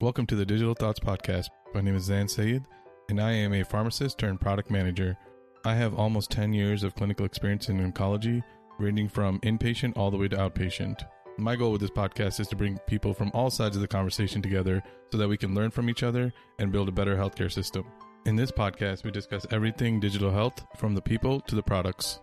Welcome to the Digital Thoughts Podcast. My name is Zain Syed, and I am a pharmacist turned product manager. I have almost 10 years of clinical experience in oncology, ranging from inpatient all the way to outpatient. My goal with this podcast is to bring people from all sides of the conversation together so that we can learn from each other and build a better healthcare system. In this podcast, we discuss everything digital health, from the people to the products.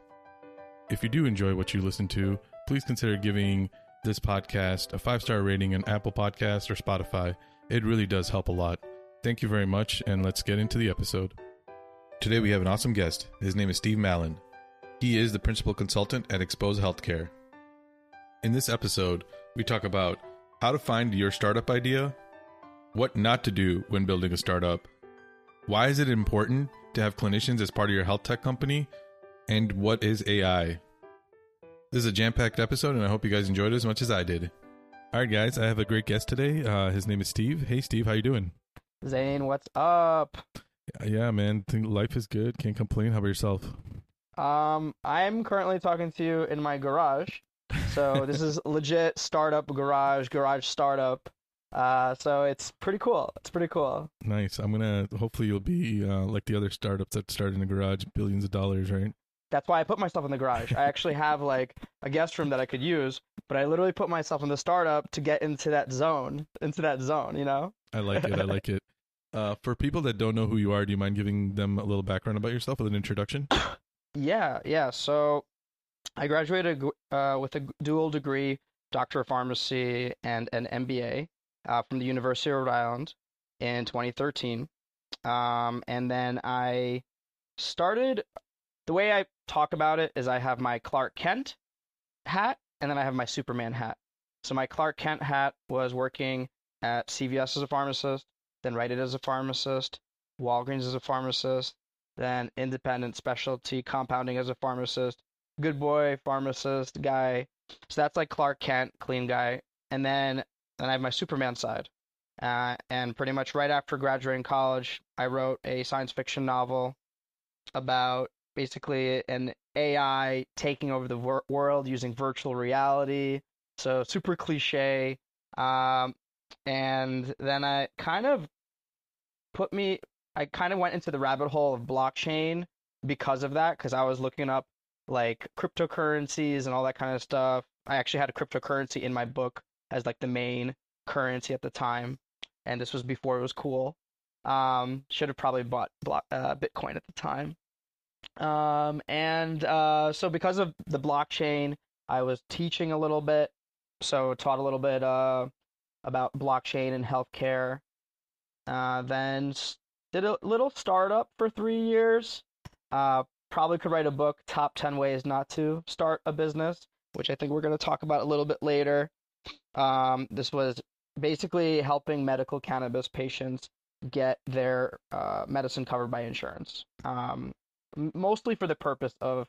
If you do enjoy what you listen to, please consider giving this podcast a five star rating on Apple Podcasts or Spotify. It really does help a lot. Thank you very much, and let's get into the episode. Today we have an awesome guest. His name is Steve Malen. He is the principal consultant at Expose Healthcare. In this episode, we talk about how to find your startup idea, what not to do when building a startup, why is it important to have clinicians as part of your health tech company, and what is AI. This is a jam-packed episode, and I hope you guys enjoyed it as much as I did. All right, guys, I have a great guest today. Uh, his name is Steve. Hey, Steve, how you doing? Zain, what's up? Yeah, man, think life is good. Can't complain. How about yourself? Um, I'm currently talking to you in my garage. So this is legit startup garage, garage startup. Uh, so it's pretty cool. It's pretty cool. Nice. I'm gonna. Hopefully, you'll be uh, like the other startups that start in the garage, billions of dollars, right? That's why I put myself in the garage. I actually have like a guest room that I could use, but I literally put myself in the startup to get into that zone, into that zone. You know. I like it. I like it. Uh, for people that don't know who you are, do you mind giving them a little background about yourself with an introduction? Yeah, yeah. So I graduated uh, with a dual degree, Doctor of Pharmacy, and an MBA uh, from the University of Rhode Island in 2013. Um, and then I started, the way I talk about it is I have my Clark Kent hat and then I have my Superman hat. So my Clark Kent hat was working at CVS as a pharmacist, then Rite Aid as a pharmacist, Walgreens as a pharmacist, then independent specialty compounding as a pharmacist, good boy pharmacist guy. So that's like Clark Kent, clean guy. And then then I have my Superman side. Uh, and pretty much right after graduating college, I wrote a science fiction novel about basically an AI taking over the wor- world using virtual reality. So super cliche. Um, and then I kind of put me, I kind of went into the rabbit hole of blockchain because of that, because I was looking up like cryptocurrencies and all that kind of stuff. I actually had a cryptocurrency in my book as like the main currency at the time, and this was before it was cool. Um, should have probably bought block, uh, Bitcoin at the time. Um, and uh, so because of the blockchain, I was teaching a little bit, so taught a little bit uh, about blockchain and healthcare. Uh, then did a little startup for three years. Uh, probably could write a book, Top 10 Ways Not to Start a Business, which I think we're going to talk about a little bit later. Um, this was basically helping medical cannabis patients get their uh, medicine covered by insurance, um, mostly for the purpose of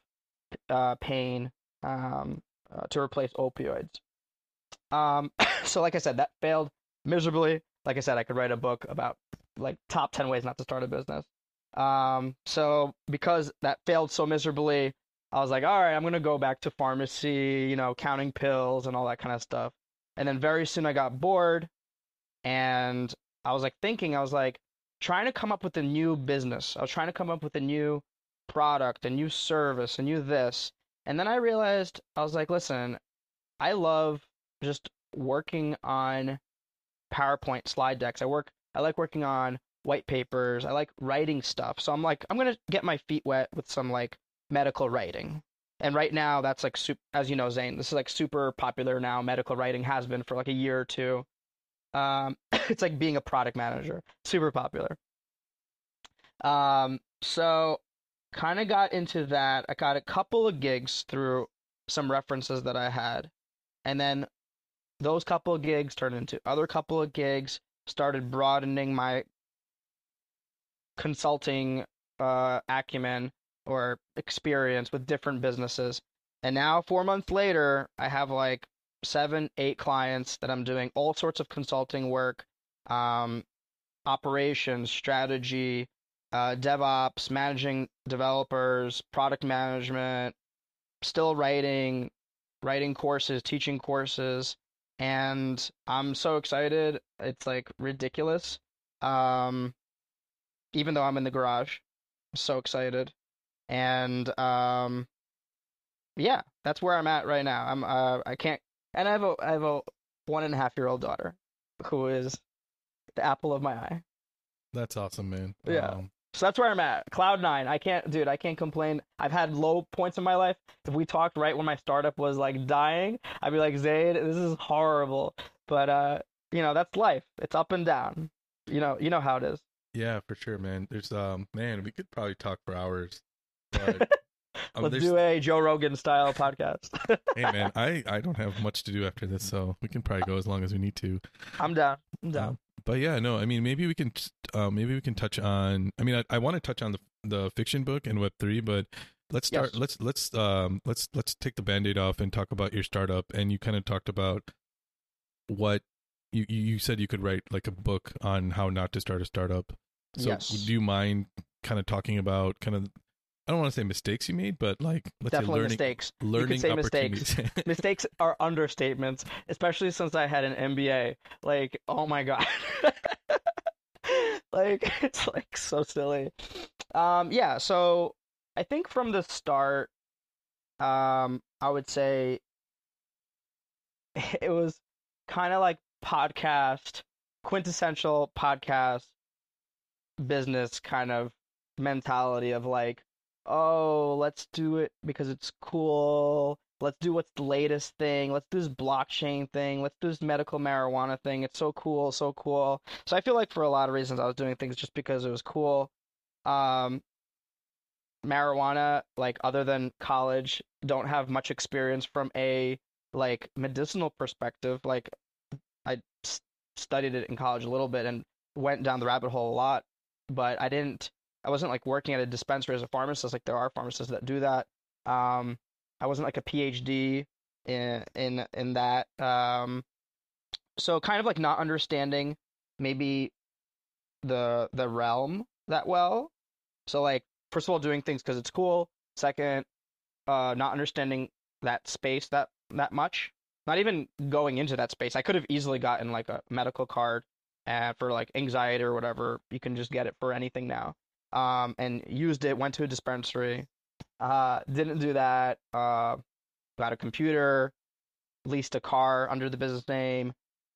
uh, pain um, uh, to replace opioids. Um, so, like I said, that failed miserably. Like I said, I could write a book about like top 10 ways not to start a business. Um, so because that failed so miserably, I was like, all right, I'm going to go back to pharmacy, you know, counting pills and all that kind of stuff. And then very soon I got bored and I was like thinking, I was like trying to come up with a new business. I was trying to come up with a new product, and new service, and new this. And then I realized, I was like, listen, I love just working on PowerPoint slide decks. I work, I like working on white papers. I like writing stuff. So I'm like, I'm going to get my feet wet with some like medical writing. And right now, that's like, as you know, Zain, this is like super popular now. Medical writing has been for like a year or two. Um, it's like being a product manager, super popular. Um, so kind of got into that. I got a couple of gigs through some references that I had. And then those couple of gigs turned into other couple of gigs, started broadening my consulting uh, acumen or experience with different businesses. And now, four months later, I have like seven, eight clients that I'm doing all sorts of consulting work, um, operations, strategy, DevOps, managing developers, product management, still writing, writing courses, teaching courses. and I'm so excited. It's like ridiculous. Um, even though I'm in the garage, I'm so excited, and um, yeah, that's where I'm at right now. I'm uh, I can't, and I have a I have a one and a half year old daughter, who is the apple of my eye. That's awesome, man. Yeah. Um, So that's where I'm at. Cloud nine. I can't, dude. I can't complain. I've had low points in my life. If we talked right when my startup was like dying, I'd be like, Zaid, this is horrible. But uh, you know, that's life. It's up and down. You know, you know how it is. yeah, for sure, man. There's um, man, we could probably talk for hours. But um, Let's do a Joe Rogan style podcast. hey, man, I I don't have much to do after this, so we can probably go as long as we need to. I'm down. I'm down. Um, but yeah, no, I mean, maybe we can, uh, maybe we can touch on. I mean, I, I want to touch on the the fiction book and Web three, but let's start. Yes. Let's let's um let's let's take the band-aid off and talk about your startup. And you kind of talked about what you you you said you could write like a book on how not to start a startup. So Yes. do you mind kind of talking about kind of I don't want to say mistakes you made, but like let's Definitely say learning mistakes. learning say mistakes. Mistakes are understatements, especially since I had an MBA. Like, oh my god. like it's like so silly. Um yeah, so I think from the start um I would say it was kind of like podcast quintessential podcast business kind of mentality of like oh, let's do it because it's cool. Let's do what's the latest thing. Let's do this blockchain thing. Let's do this medical marijuana thing. It's so cool, so cool. So I feel like for a lot of reasons I was doing things just because it was cool. Um, marijuana, like other than college, don't have much experience from a like medicinal perspective. Like I studied it in college a little bit and went down the rabbit hole a lot, but I didn't I wasn't like working at a dispensary as a pharmacist. Like there are pharmacists that do that. Um, I wasn't like a PhD in in in that. Um, so kind of like not understanding maybe the the realm that well. So like first of all, doing things because it's cool. Second, uh, not understanding that space that that much. Not even going into that space. I could have easily gotten like a medical card, and for like anxiety or whatever, you can just get it for anything now um, and used it. Went to a dispensary. Uh, didn't do that. Uh, got a computer, leased a car under the business name,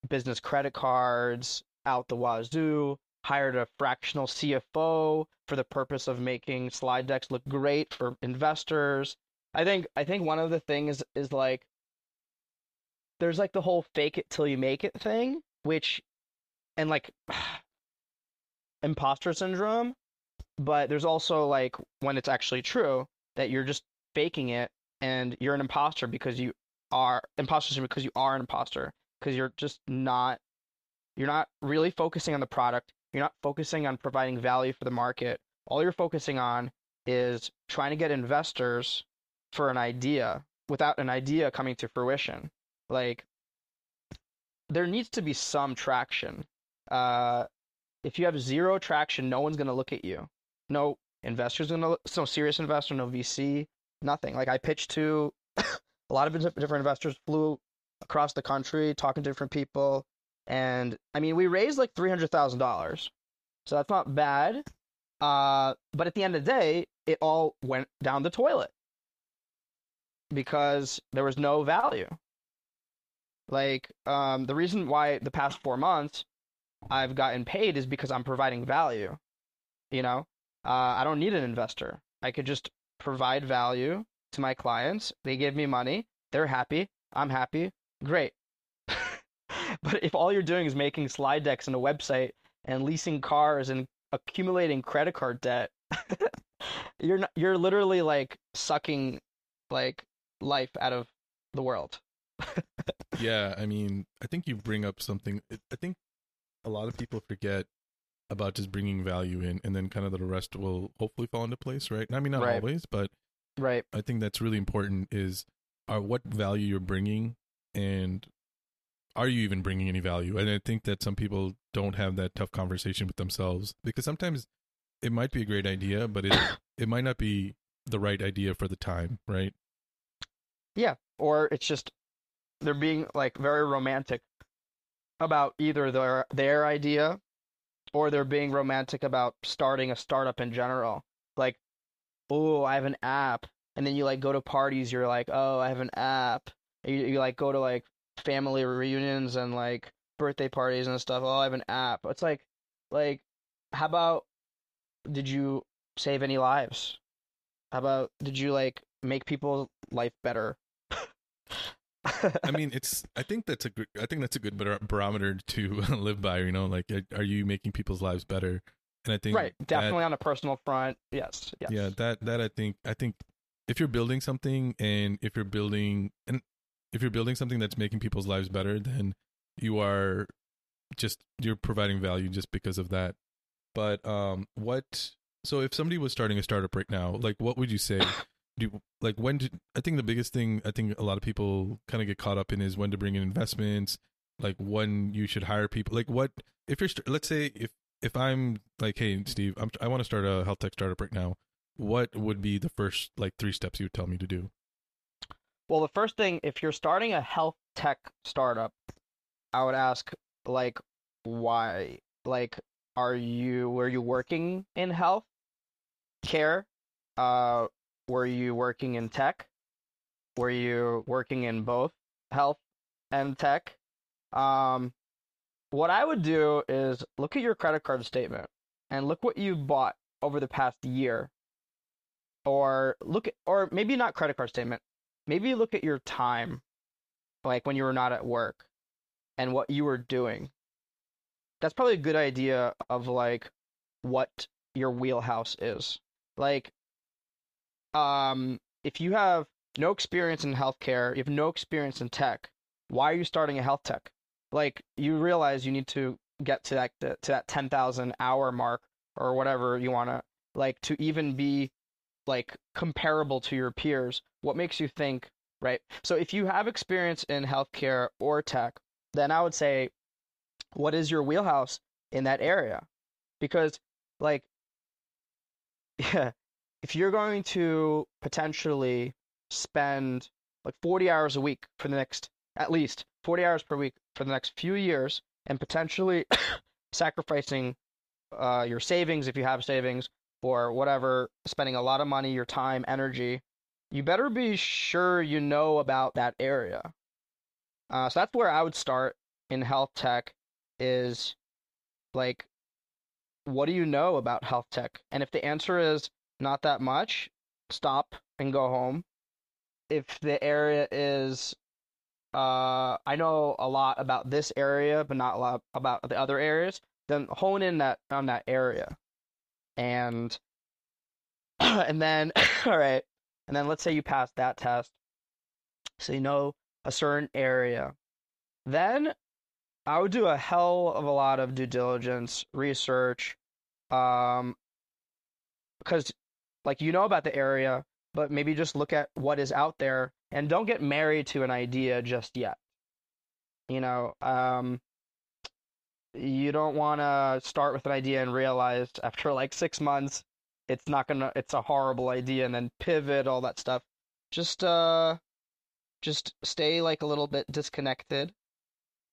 business credit cards out the wazoo. Hired a fractional CFO for the purpose of making slide decks look great for investors. I think I think one of the things is like there's like the whole fake it till you make it thing, which and like imposter syndrome but there's also like when it's actually true that you're just faking it and you're an imposter because you are imposter because you are an imposter because you're just not you're not really focusing on the product you're not focusing on providing value for the market. All you're focusing on is trying to get investors for an idea without an idea coming to fruition. Like there needs to be some traction. Uh if you have zero traction no one's going to look at you no investors gonna no serious investor, no VC, nothing. Like I pitched to a lot of different investors, flew across the country, talking to different people, and I mean we raised like three hundred thousand dollars, so that's not bad. Uh, but at the end of the day, it all went down the toilet because there was no value. Like um, the reason why the past four months I've gotten paid is because I'm providing value. You know, uh, I don't need an investor. I could just provide value to my clients. They give me money. They're happy. I'm happy. Great. but if all you're doing is making slide decks and a website and leasing cars and accumulating credit card debt, you're not, you're literally like sucking like life out of the world. yeah, I mean, I think you bring up something. I think a lot of people forget about just bringing value in, and then kind of the rest will hopefully fall into place, right? I mean, not Right. always, but Right. I think that's really important. Is are what value you're bringing, and are you even bringing any value? And I think that some people don't have that tough conversation with themselves because sometimes it might be a great idea, but it it might not be the right idea for the time, right? Yeah. Or it's just they're being like very romantic about either their their idea or they're being romantic about starting a startup in general. Like, oh, I have an app, and then you like go to parties, you're like, oh, I have an app. You, you like go to like family reunions and like birthday parties and stuff. Oh, I have an app. It's like, like, how about did you save any lives? How about did you like make people's life better? I mean, it's. I think that's a good. I think that's a good bar- barometer to live by. You know, like, are you making people's lives better? And I think right, definitely that, on a personal front. Yes, yes. Yeah, that that I think. I think if you're building something, and if you're building, and if you're building something that's making people's lives better, then you are just you're providing value just because of that. But um, what? So if somebody was starting a startup right now, like, what would you say? Do like when did I think the biggest thing I think a lot of people kind of get caught up in is when to bring in investments, like when you should hire people. Like what if you're let's say if if I'm like, hey Steve, I'm, I want to start a health tech startup right now. What would be the first like three steps you would tell me to do? Well, the first thing, if you're starting a health tech startup, I would ask like why? Like, are you were you working in health care? Uh, were you working in tech? Were you working in both health and tech? Um, what I would do is look at your credit card statement and look what you bought over the past year. Or look at, or maybe not credit card statement. Maybe look at your time, like when you were not at work, and what you were doing. That's probably a good idea of like what your wheelhouse is. Like um, if you have no experience in healthcare, you have no experience in tech, why are you starting a health tech? Like you realize you need to get to that to that 10,000 hour mark or whatever you want to like to even be like comparable to your peers. What makes you think, right? So if you have experience in healthcare or tech, then I would say what is your wheelhouse in that area? Because like yeah, if you're going to potentially spend like 40 hours a week for the next at least 40 hours per week for the next few years and potentially sacrificing uh, your savings if you have savings or whatever spending a lot of money your time energy you better be sure you know about that area. Uh, so that's where i would start in health tech is like what do you know about health tech? And if the answer is not that much, stop and go home. If the area is uh I know a lot about this area but not a lot about the other areas, then hone in that on that area. And and then all right. And then let's say you pass that test. So you know a certain area. Then I would do a hell of a lot of due diligence, research, um, because like you know about the area, but maybe just look at what is out there and don't get married to an idea just yet. You know, um, you don't want to start with an idea and realize after like six months it's not gonna, it's a horrible idea, and then pivot all that stuff. Just uh, just stay like a little bit disconnected,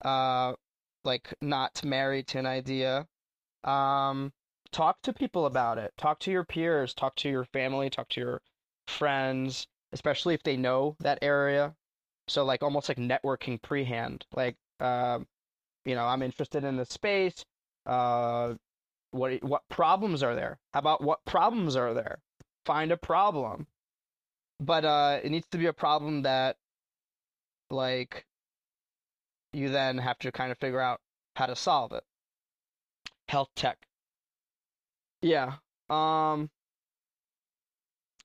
uh, like not married to an idea. Um, talk to people about it. Talk to your peers, talk to your family, talk to your friends, especially if they know that area. So like almost like networking pre-hand. Like uh, you know, I'm interested in the space. Uh, what what problems are there? How about what problems are there? Find a problem. But uh, it needs to be a problem that like you then have to kind of figure out how to solve it. Health tech. Yeah. Um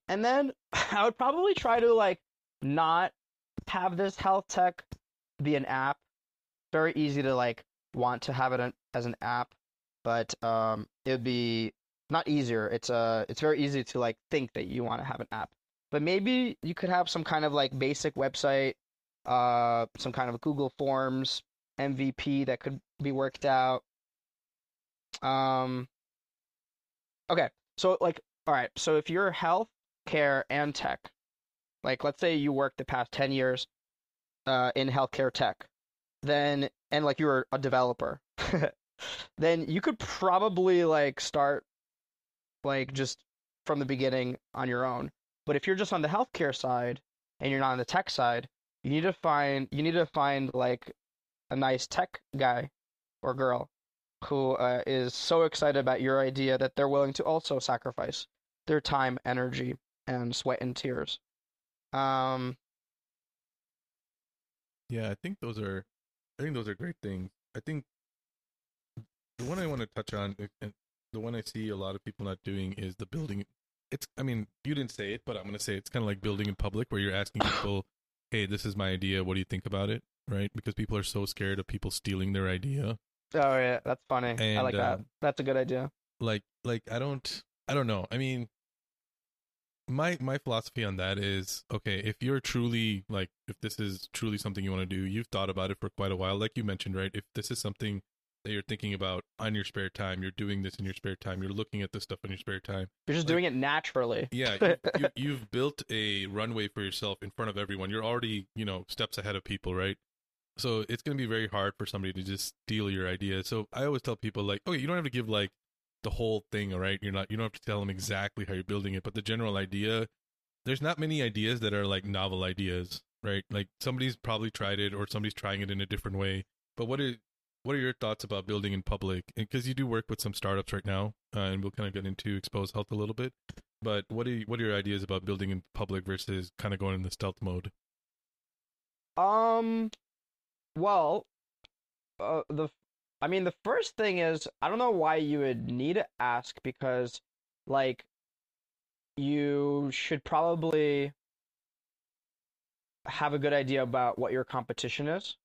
and then I would probably try to like not have this health tech be an app. Very easy to like want to have it as an app, but um it would be not easier. It's uh it's very easy to like think that you want to have an app. But maybe you could have some kind of like basic website, uh some kind of Google Forms MVP that could be worked out. Um Okay, so like, all right, so if you're health care and tech, like let's say you worked the past ten years uh, in healthcare tech, then and like you were a developer, then you could probably like start like just from the beginning on your own. But if you're just on the healthcare side and you're not on the tech side, you need to find you need to find like a nice tech guy or girl who uh, is so excited about your idea that they're willing to also sacrifice their time, energy, and sweat and tears. Um, Yeah, I think those are, I think those are great things. I think the one I want to touch on, and the one I see a lot of people not doing is the building. It's, I mean, you didn't say it, but I'm going to say it's kind of like building in public, where you're asking people, "Hey, this is my idea. What do you think about it?" Right? Because people are so scared of people stealing their idea. Oh yeah, that's funny. I And, like that. um, That's a good idea. like like i don't i don't know i mean my my philosophy on that is okay if you're truly like if this is truly something you want to do you've thought about it for quite a while like you mentioned right if this is something that you're thinking about on your spare time you're doing this in your spare time you're looking at this stuff in your spare time You're just like- doing it naturally. yeah you, you, you've built a runway for yourself in front of everyone you're already you know steps ahead of people right so it's going to be very hard for somebody to just steal your idea. So i always tell people like okay you don't have to give like the whole thing all right you're not you don't have to tell them exactly how you're building it but the general idea there's not many ideas that are like novel ideas right? Like somebody's probably tried it or somebody's trying it in a different way. But what are what are your thoughts about building in public? Because you do work with some startups right now uh, and we'll kind of get into exposed health a little bit. But what are you, what are your ideas about building in public versus kind of going in the stealth mode? Um, well, uh, the I mean the first thing is I don't know why you would need to ask because like you should probably have a good idea about what your competition is.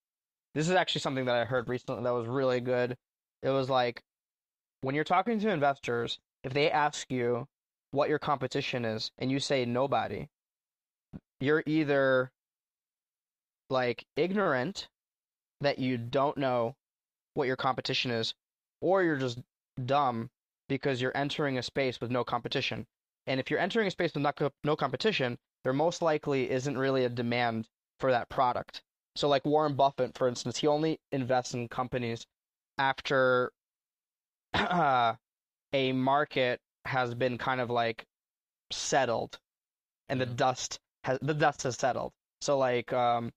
This is actually something that I heard recently that was really good. It was like when you're talking to investors, if they ask you what your competition is and you say nobody, you're either like ignorant that you don't know what your competition is, or you're just dumb because you're entering a space with no competition. And if you're entering a space with not no competition, there most likely isn't really a demand for that product. So, like Warren Buffett, for instance, he only invests in companies after a market has been kind of like settled, and the dust has the dust has settled. So, like, um,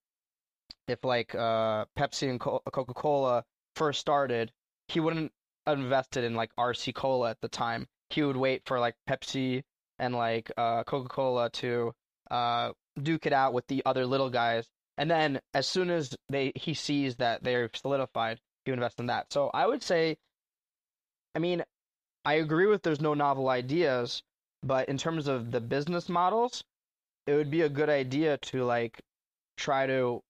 if like uh, Pepsi and Co- Coca Cola first started, he wouldn't invested in like RC Cola at the time. He would wait for like Pepsi and like uh, Coca Cola to uh, duke it out with the other little guys, and then as soon as they he sees that they're solidified, he would invest in that. So I would say, I mean, I agree with there's no novel ideas, but in terms of the business models, it would be a good idea to like try to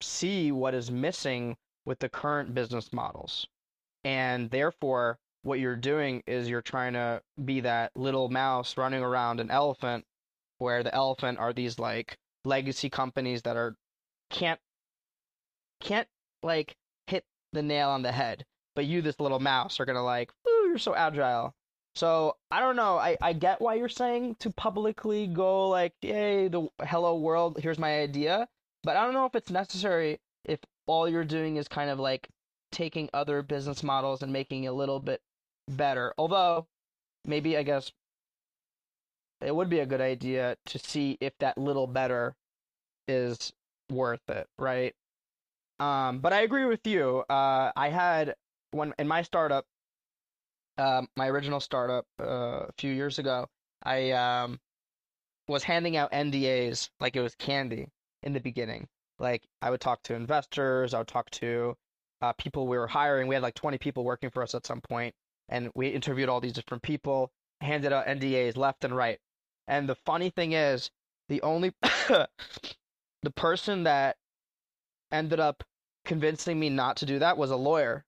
see what is missing with the current business models. And therefore, what you're doing is you're trying to be that little mouse running around an elephant, where the elephant are these like legacy companies that are can't can't like hit the nail on the head, but you, this little mouse, are gonna like, ooh, you're so agile. So I don't know. I, I get why you're saying to publicly go like, yay, the hello world, here's my idea. But I don't know if it's necessary if all you're doing is kind of like taking other business models and making it a little bit better. Although maybe I guess it would be a good idea to see if that little better is worth it, right? Um, but I agree with you. Uh, I had when in my startup, um, my original startup uh, a few years ago, I um, was handing out NDAs like it was candy in the beginning. Like I would talk to investors, I would talk to uh, people we were hiring. We had like 20 people working for us at some point, and we interviewed all these different people, handed out NDAs left and right. And the funny thing is, the only the person that ended up convincing me not to do that was a lawyer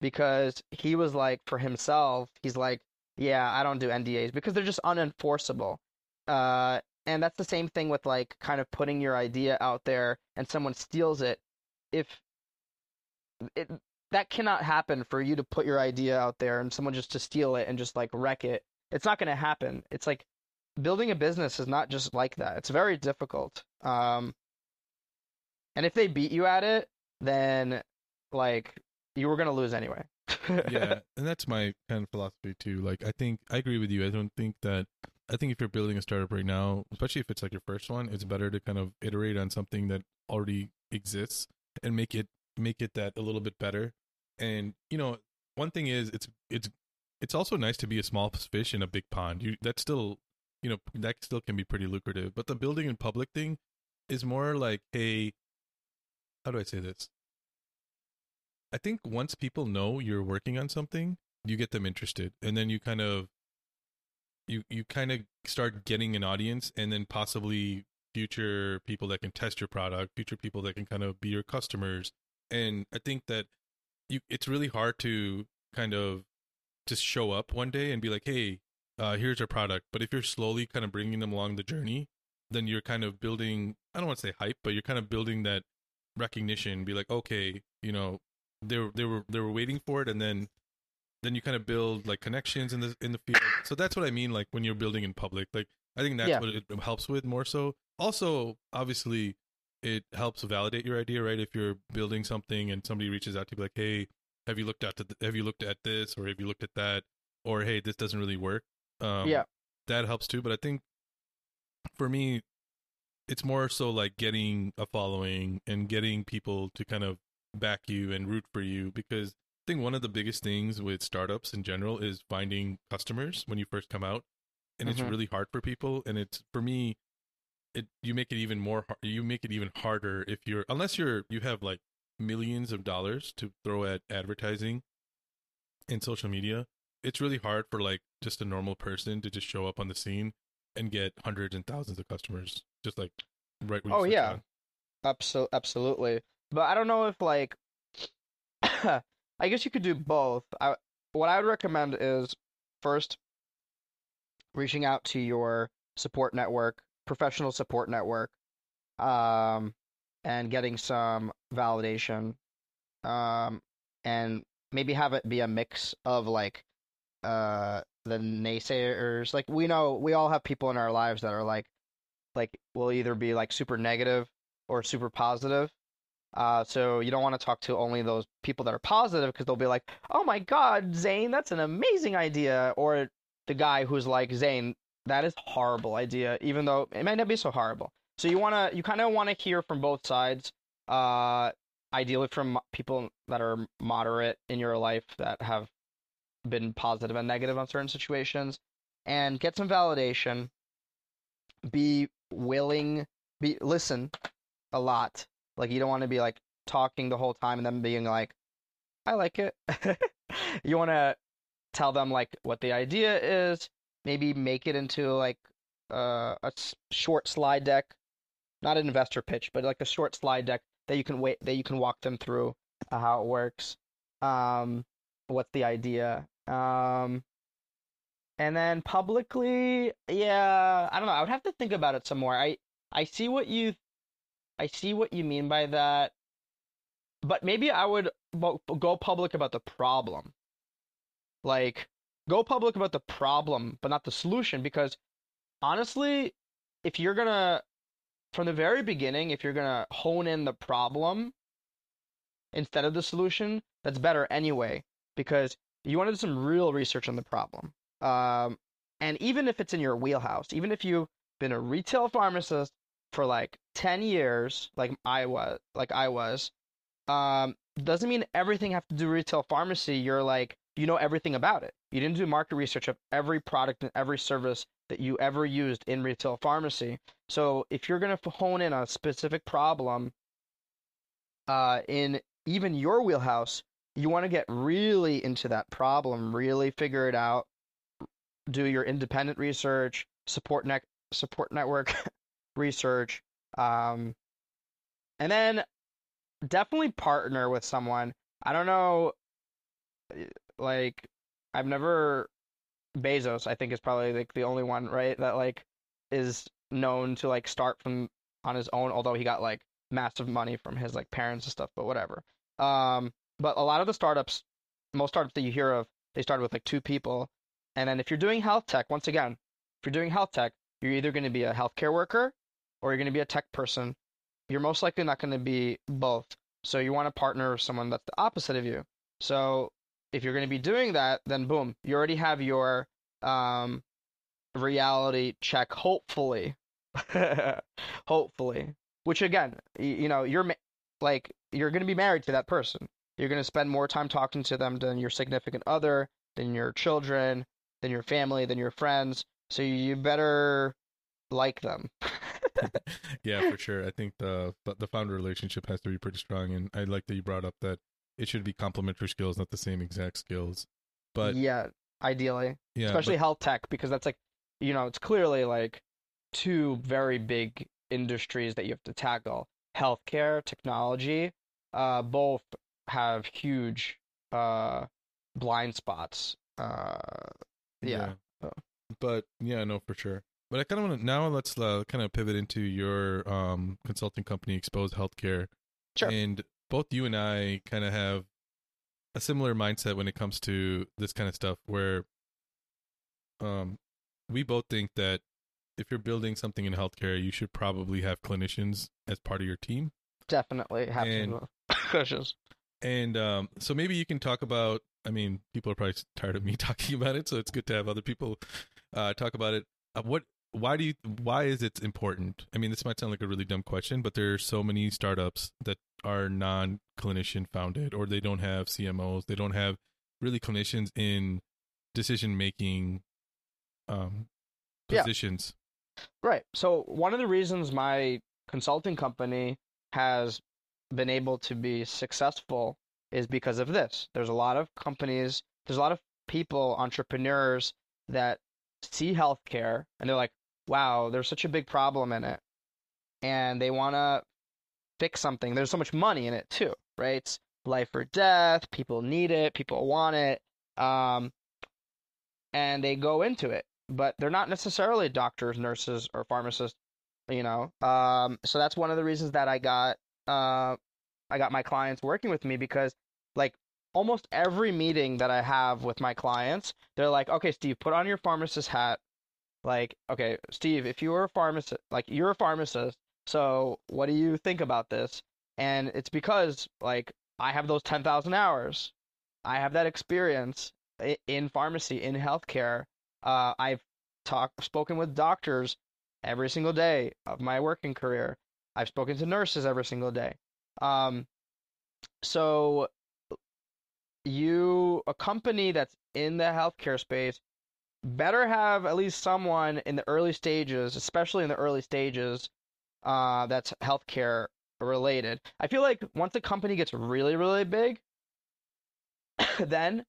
because he was like for himself he's like yeah i don't do ndas because they're just unenforceable uh, and that's the same thing with like kind of putting your idea out there and someone steals it if it that cannot happen for you to put your idea out there and someone just to steal it and just like wreck it it's not going to happen it's like building a business is not just like that it's very difficult um And if they beat you at it, then like you were gonna lose anyway. yeah, and that's my kind of philosophy too. Like, I think I agree with you. I don't think that. I think if you're building a startup right now, especially if it's like your first one, it's better to kind of iterate on something that already exists and make it make it that a little bit better. And you know, one thing is it's it's it's also nice to be a small fish in a big pond. You that's still you know that still can be pretty lucrative. But the building in public thing is more like a how do I say this? I think once people know you're working on something, you get them interested, and then you kind of you you kind of start getting an audience, and then possibly future people that can test your product, future people that can kind of be your customers, and I think that you it's really hard to kind of just show up one day and be like, hey, uh, here's our product. But if you're slowly kind of bringing them along the journey, then you're kind of building. I don't want to say hype, but you're kind of building that recognition. Be like, okay, you know, they were they were they were waiting for it, and then then you kind of build like connections in the in the field. So that's what I mean. Like when you're building in public, like I think that's Yeah. what it helps with more so. Also, obviously, it helps validate your idea, right? If you're building something and somebody reaches out to you like, hey, have you looked at the, have you looked at this or have you looked at that or hey, this doesn't really work. Um, Yeah. that helps too. But I think for me, it's more so like getting a following and getting people to kind of back you and root for you because I think one of the biggest things with startups in general is finding customers when you first come out, and it's Mhm. really hard for people. And it's for me, it you make it even more you make it even harder if you're unless you're you have like millions of dollars to throw at advertising in social media. It's really hard for like just a normal person to just show up on the scene and get hundreds and thousands of customers just like right when Oh, yeah. Absol- absolutely. But I don't know if like I guess you could do both. I what I would recommend is first reaching out to your support network, professional support network, um, and getting some validation, um, and maybe have it be a mix of like uh the naysayers. Like we know we all have people in our lives that are like like will either be like super negative or super positive. Uh, so you don't want to talk to only those people that are positive because they'll be like, "Oh my God, Zain, that's an amazing idea," or the guy who's like, "Zain, that is horrible idea," even though it might not be so horrible. So you wanna, you kind of want to hear from both sides. Uh, ideally from people that are moderate in your life that have been positive and negative on certain situations, and get some validation. Be willing, be listen a lot. Like you don't want to be like talking the whole time and then being like, I like it. you want to tell them like what the idea is, maybe make it into like uh, a short slide deck, not an investor pitch, but like a short slide deck that you can wait that you can walk them through uh, how it works. Um, what's the idea? Um, and then publicly, yeah, I don't know. I would have to think about it some more. I I see what you I see what you mean by that, but maybe I would go public about the problem. Like, go public about the problem, but not the solution, because honestly, if you're gonna, from the very beginning, if you're gonna hone in the problem instead of the solution, that's better anyway, because you want to do some real research on the problem. Um, and even if it's in your wheelhouse, even if you've been a retail pharmacist for like 10 years like I was like I was um doesn't mean everything have to do retail pharmacy. You're like you know everything about it. You didn't do market research of every product and every service that you ever used in retail pharmacy. So if you're going to hone in on a specific problem uh in even your wheelhouse you want to get really into that problem really figure it out do your independent research support net support network research um and then definitely partner with someone. I don't know like i've never bezos i think is probably like the only one right that like is known to like start from on his own although he got like massive money from his like parents and stuff but whatever. Um but a lot of the startups most startups that you hear of they started with like two people and then if you're doing health tech once again if you're doing health tech you're either going to be a healthcare worker or you're going to be a tech person you're most likely not going to be both. So you want to partner with someone that's the opposite of you. So if you're going to be doing that, then boom, you already have your um, reality check. Hopefully, hopefully, which again, you, you know, you're like you're going to be married to that person. You're going to spend more time talking to them than your significant other, than your children, than your family, than your friends. So you better like them. yeah, for sure. I think the the founder relationship has to be pretty strong, and I like that you brought up that it should be complementary skills, not the same exact skills. But yeah, ideally, yeah, especially but, health tech, because that's like, you know, it's clearly like two very big industries that you have to tackle: healthcare, technology. Uh, both have huge uh blind spots. Uh, yeah. yeah. But yeah, no, for sure. But I kind of want to now let's uh, kind of pivot into your um, consulting company, Exposed Healthcare. Sure. And both you and I kind of have a similar mindset when it comes to this kind of stuff, where um, we both think that if you're building something in healthcare, you should probably have clinicians as part of your team. Definitely have and, clinicians. And um, so maybe you can talk about. I mean, people are probably tired of me talking about it, so it's good to have other people uh, talk about it. Uh, what why do you why is it important? I mean this might sound like a really dumb question but there are so many startups that are non clinician founded or they don't have cmos they don't have really clinicians in decision making um positions. Yeah. right. So one of the reasons my consulting company has been able to be successful is because of this. There's a lot of companies there's a lot of people entrepreneurs that see healthcare and they're like wow, there's such a big problem in it. And they want to fix something. There's so much money in it too, right? It's life or death. People need it. People want it. Um, and they go into it, but they're not necessarily doctors, nurses, or pharmacists. You know, um, so that's one of the reasons that I got uh, I got my clients working with me because like almost every meeting that I have with my clients, they're like, okay, Steve, put on your pharmacist hat like, okay, Steve, if you were a pharmacist, like you're a pharmacist, so what do you think about this? And it's because like I have those 10,000 hours. I have that experience in pharmacy, in healthcare. Uh, I've talked, spoken with doctors every single day of my working career. I've spoken to nurses every single day. Um, so you, a company that's in the healthcare space, better have at least someone in the early stages, especially in the early stages, uh, that's healthcare related. I feel like once a company gets really, really big, then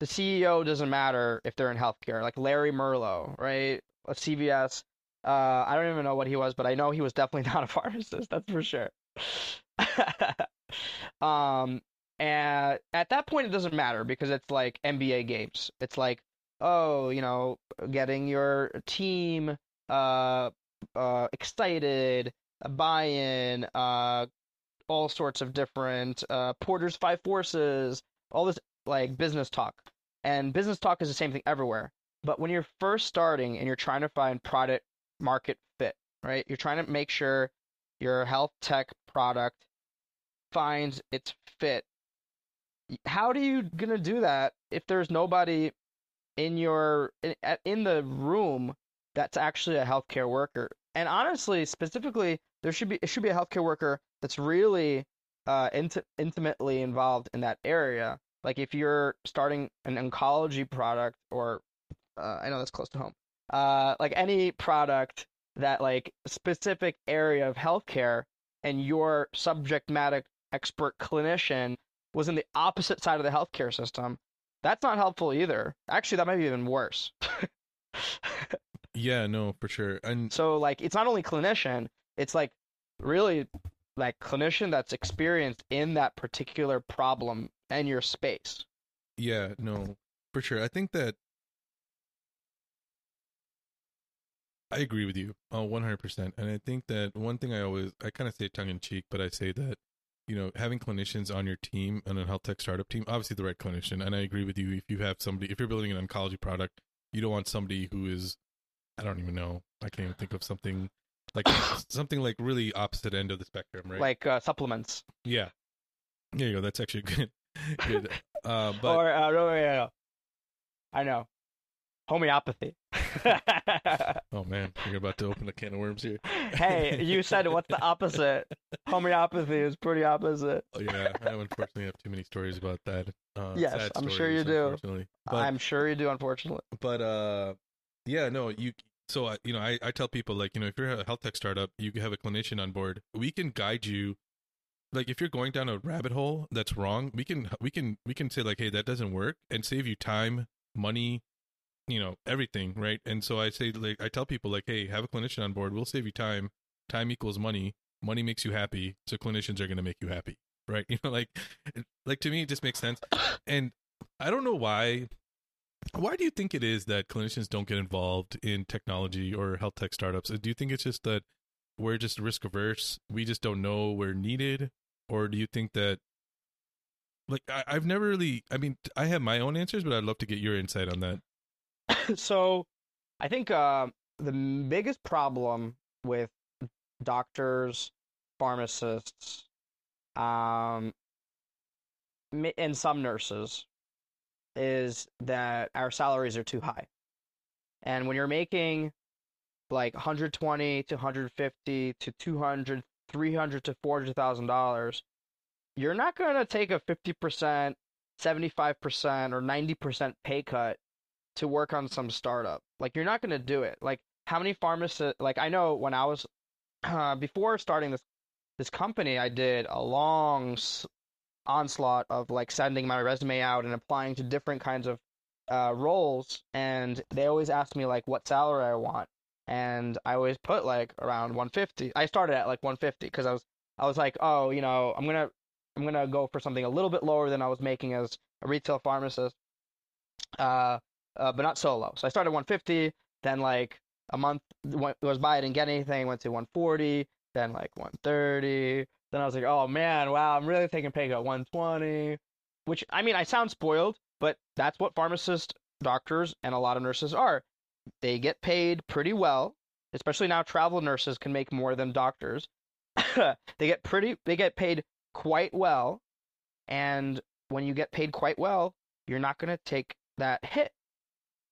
the CEO doesn't matter if they're in healthcare. Like Larry Merlo, right? Of CVS. Uh, I don't even know what he was, but I know he was definitely not a pharmacist. That's for sure. um, and at that point, it doesn't matter because it's like NBA games. It's like oh, you know, getting your team uh, uh, excited, buy-in, uh, all sorts of different uh, Porter's Five Forces, all this like business talk. And business talk is the same thing everywhere. But when you're first starting and you're trying to find product market fit, right? You're trying to make sure your health tech product finds its fit. How are you gonna do that if there's nobody in your in, in the room that's actually a healthcare worker. And honestly, specifically, there should be it should be a healthcare worker that's really uh, int- intimately involved in that area. Like if you're starting an oncology product, or uh, I know that's close to home, uh, like any product that like specific area of healthcare, and your subject matter expert clinician was in the opposite side of the healthcare system, that's not helpful either. Actually, that might be even worse. yeah, no, for sure. And so like it's not only clinician, it's like really like clinician that's experienced in that particular problem and your space. Yeah, no, for sure. I think that I agree with you, uh, one hundred percent. And I think that one thing I always, I kind of say tongue in cheek, but I say that you know, having clinicians on your team and a health tech startup team, obviously the right clinician. And I agree with you. If you have somebody, if you're building an oncology product, you don't want somebody who is, I don't even know, I can't even think of something like something like really opposite end of the spectrum, right? like uh, supplements. yeah, there you go. That's actually good. good. Uh, but or uh, no, yeah, yeah. I know. Homeopathy. oh man, you're about to open a can of worms here. hey, you said what's the opposite? Homeopathy is pretty opposite. Oh, yeah, I unfortunately have too many stories about that. Uh, Yes, I'm sure you do. unfortunately. But I'm sure you do, unfortunately. but uh yeah no you so I, you know I, I tell people like you know if you're a health tech startup you can have a clinician on board we can guide you like if you're going down a rabbit hole that's wrong we can we can we can say like hey that doesn't work and save you time money you know everything right and so i say like i tell people like hey have a clinician on board we'll save you time time equals money money makes you happy so clinicians are going to make you happy right you know like like to me it just makes sense and i don't know why why do you think it is that clinicians don't get involved in technology or health tech startups? Do you think it's just that we're just risk averse? We just don't know we're needed? Or do you think that, like, I, I've never really, I mean, I have my own answers, but I'd love to get your insight on that. so, I think uh, the biggest problem with doctors, pharmacists, um, and some nurses is that our salaries are too high. And when you're making like 120 to 150 to 200, 300 to 400,000 dollars, you're not going to take a 50%, 75% or 90% pay cut to work on some startup. Like you're not going to do it. Like how many pharmacists like I know when I was uh, before starting this this company, I did a long s- onslaught of like sending my resume out and applying to different kinds of uh, roles, and they always ask me like what salary I want, and I always put like around 150. I started at like 150 because I was I was like, oh, you know, I'm gonna I'm gonna go for something a little bit lower than I was making as a retail pharmacist, uh, uh but not so low. So I started 150, then like a month went, goes by, I didn't get anything, went to 140, then like 130. Then I was like, oh man, wow, I'm really taking pay cut 120. Which I mean, I sound spoiled, but that's what pharmacists, doctors, and a lot of nurses are. They get paid pretty well, especially now travel nurses can make more than doctors. they get pretty they get paid quite well, and when you get paid quite well, you're not going to take that hit.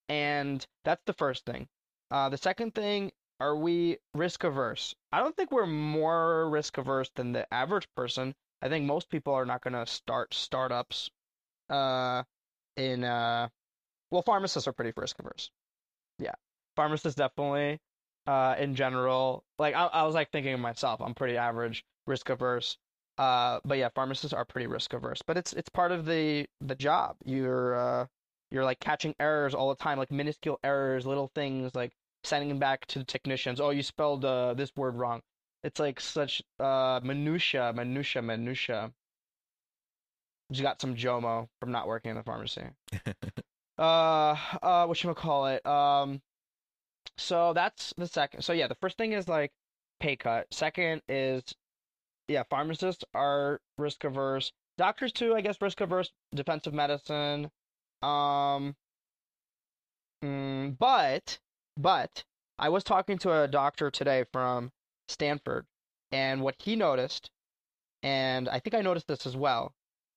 And that's the first thing. Uh, the second thing are we risk averse? I don't think we're more risk averse than the average person. I think most people are not going to start startups. Uh, in uh, well, pharmacists are pretty risk averse. Yeah, pharmacists definitely. Uh, in general, like I, I was like thinking of myself, I'm pretty average, risk averse. Uh, but yeah, pharmacists are pretty risk averse. But it's it's part of the the job. You're uh, you're like catching errors all the time, like minuscule errors, little things like sending them back to the technicians. Oh, you spelled uh, this word wrong. It's like such uh, minutia, minutia, minutia. Just got some Jomo from not working in the pharmacy. uh, uh, what should call it? Um, so that's the second. So yeah, the first thing is like pay cut. Second is, yeah, pharmacists are risk averse. Doctors too, I guess, risk averse. Defensive medicine. Um, mm, but but I was talking to a doctor today from Stanford, and what he noticed, and I think I noticed this as well,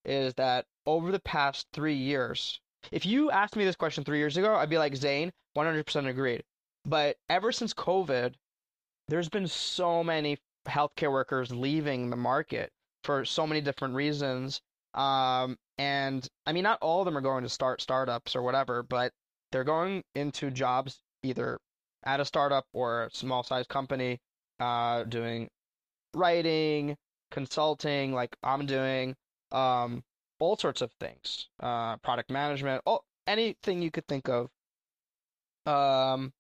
is that over the past three years, if you asked me this question three years ago, I'd be like, Zain, 100% agreed. But ever since COVID, there's been so many healthcare workers leaving the market for so many different reasons. Um, and I mean, not all of them are going to start startups or whatever, but they're going into jobs either at a startup or a small size company, uh, doing writing, consulting, like I'm doing, um, all sorts of things, uh, product management, all anything you could think of. Um,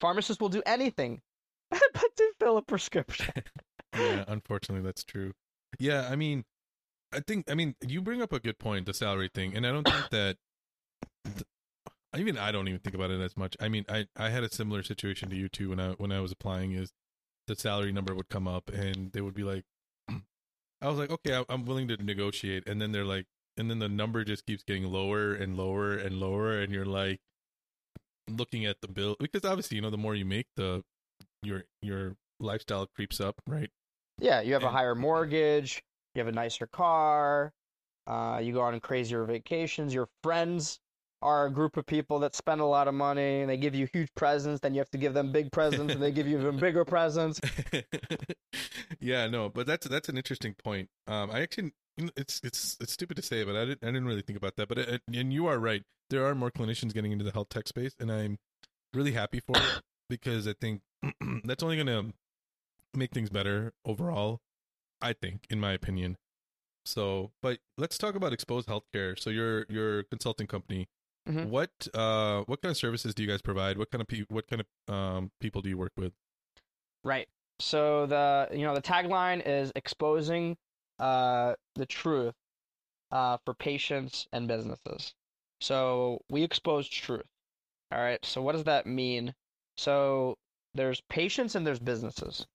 pharmacists will do anything but to fill a prescription. yeah, unfortunately, that's true. Yeah, I mean, I think, I mean, you bring up a good point, the salary thing, and I don't think that. th- even I don't even think about it as much. I mean, I I had a similar situation to you too when I when I was applying. Is the salary number would come up and they would be like, I was like, okay, I- I'm willing to negotiate, and then they're like, and then the number just keeps getting lower and lower and lower, and you're like looking at the bill because obviously you know the more you make, the your your lifestyle creeps up, right? Yeah, you have a higher mortgage, you have a nicer car, uh, you go on crazier vacations. Your friends are a group of people that spend a lot of money and they give you huge presents, then you have to give them big presents and they give you even bigger presents. yeah, no, but that's that's an interesting point. Um, I actually, it's it's it's stupid to say, but I didn't I didn't really think about that. But it, and you are right. There are more clinicians getting into the health tech space, and I'm really happy for it because I think that's only going to make things better overall. I think, in my opinion. So, but let's talk about Exposed Healthcare. So, your your consulting company. Mhm. What uh what kind of services do you guys provide? What kind of pe- what kind of um people do you work with? Right. So the you know the tagline is exposing uh, the truth uh, for patients and businesses. So we expose truth. All right. So what does that mean? So there's patients and there's businesses.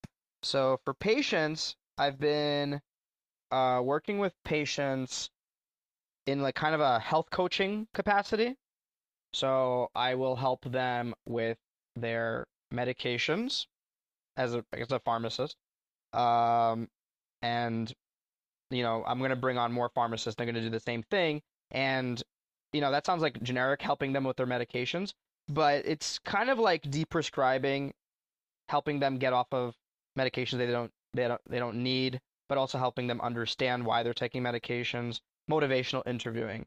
So for patients, I've been uh, working with patients in like kind of a health coaching capacity. So I will help them with their medications as a as a pharmacist. Um, and you know, I'm going to bring on more pharmacists. They're going to do the same thing. And you know, that sounds like generic helping them with their medications, but it's kind of like deprescribing, helping them get off of medications they don't they don't they don't need, but also helping them understand why they're taking medications, motivational interviewing.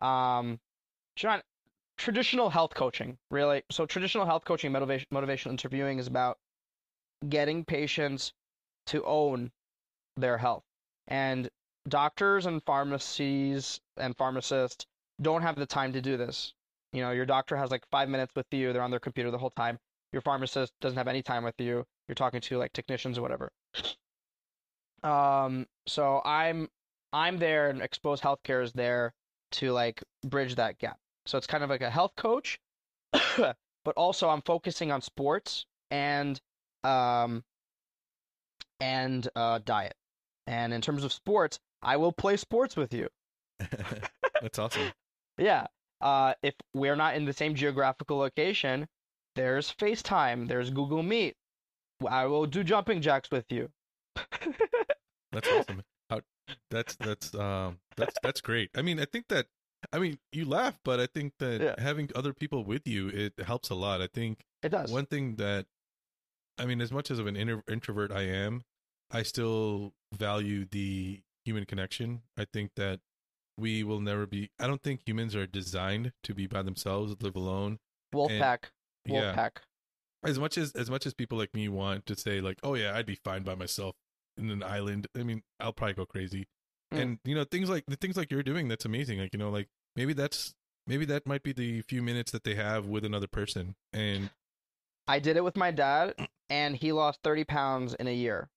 Um, John, traditional health coaching, really. So traditional health coaching, motivation, motivational interviewing is about getting patients to own their health. And doctors and pharmacies and pharmacists don't have the time to do this. You know, your doctor has like five minutes with you, they're on their computer the whole time. Your pharmacist doesn't have any time with you. You're talking to like technicians or whatever. Um, so I'm I'm there and Exposed Healthcare is there to like bridge that gap. So it's kind of like a health coach, but also I'm focusing on sports and um and uh diet. And in terms of sports, I will play sports with you. That's awesome. Yeah. Uh if we're not in the same geographical location, there's FaceTime, there's Google Meet. I will do jumping jacks with you. That's awesome. How, that's that's um that's that's great. I mean, I think that I mean you laugh, but I think that Yeah. having other people with you it helps a lot. I think It does. one thing that I mean, as much as of an inter- introvert I am, I still value the human connection. I think that we will never be. I don't think humans are designed to be by themselves, live alone. Wolfpack. Yeah, Wolfpack. as much as as much as people like me want to say like oh yeah i'd be fine by myself in an island i mean i'll probably go crazy Mm. and you know things like the things like you're doing that's amazing like you know like maybe that's maybe that might be the few minutes that they have with another person and I did it with my dad, and he lost 30 pounds in a year.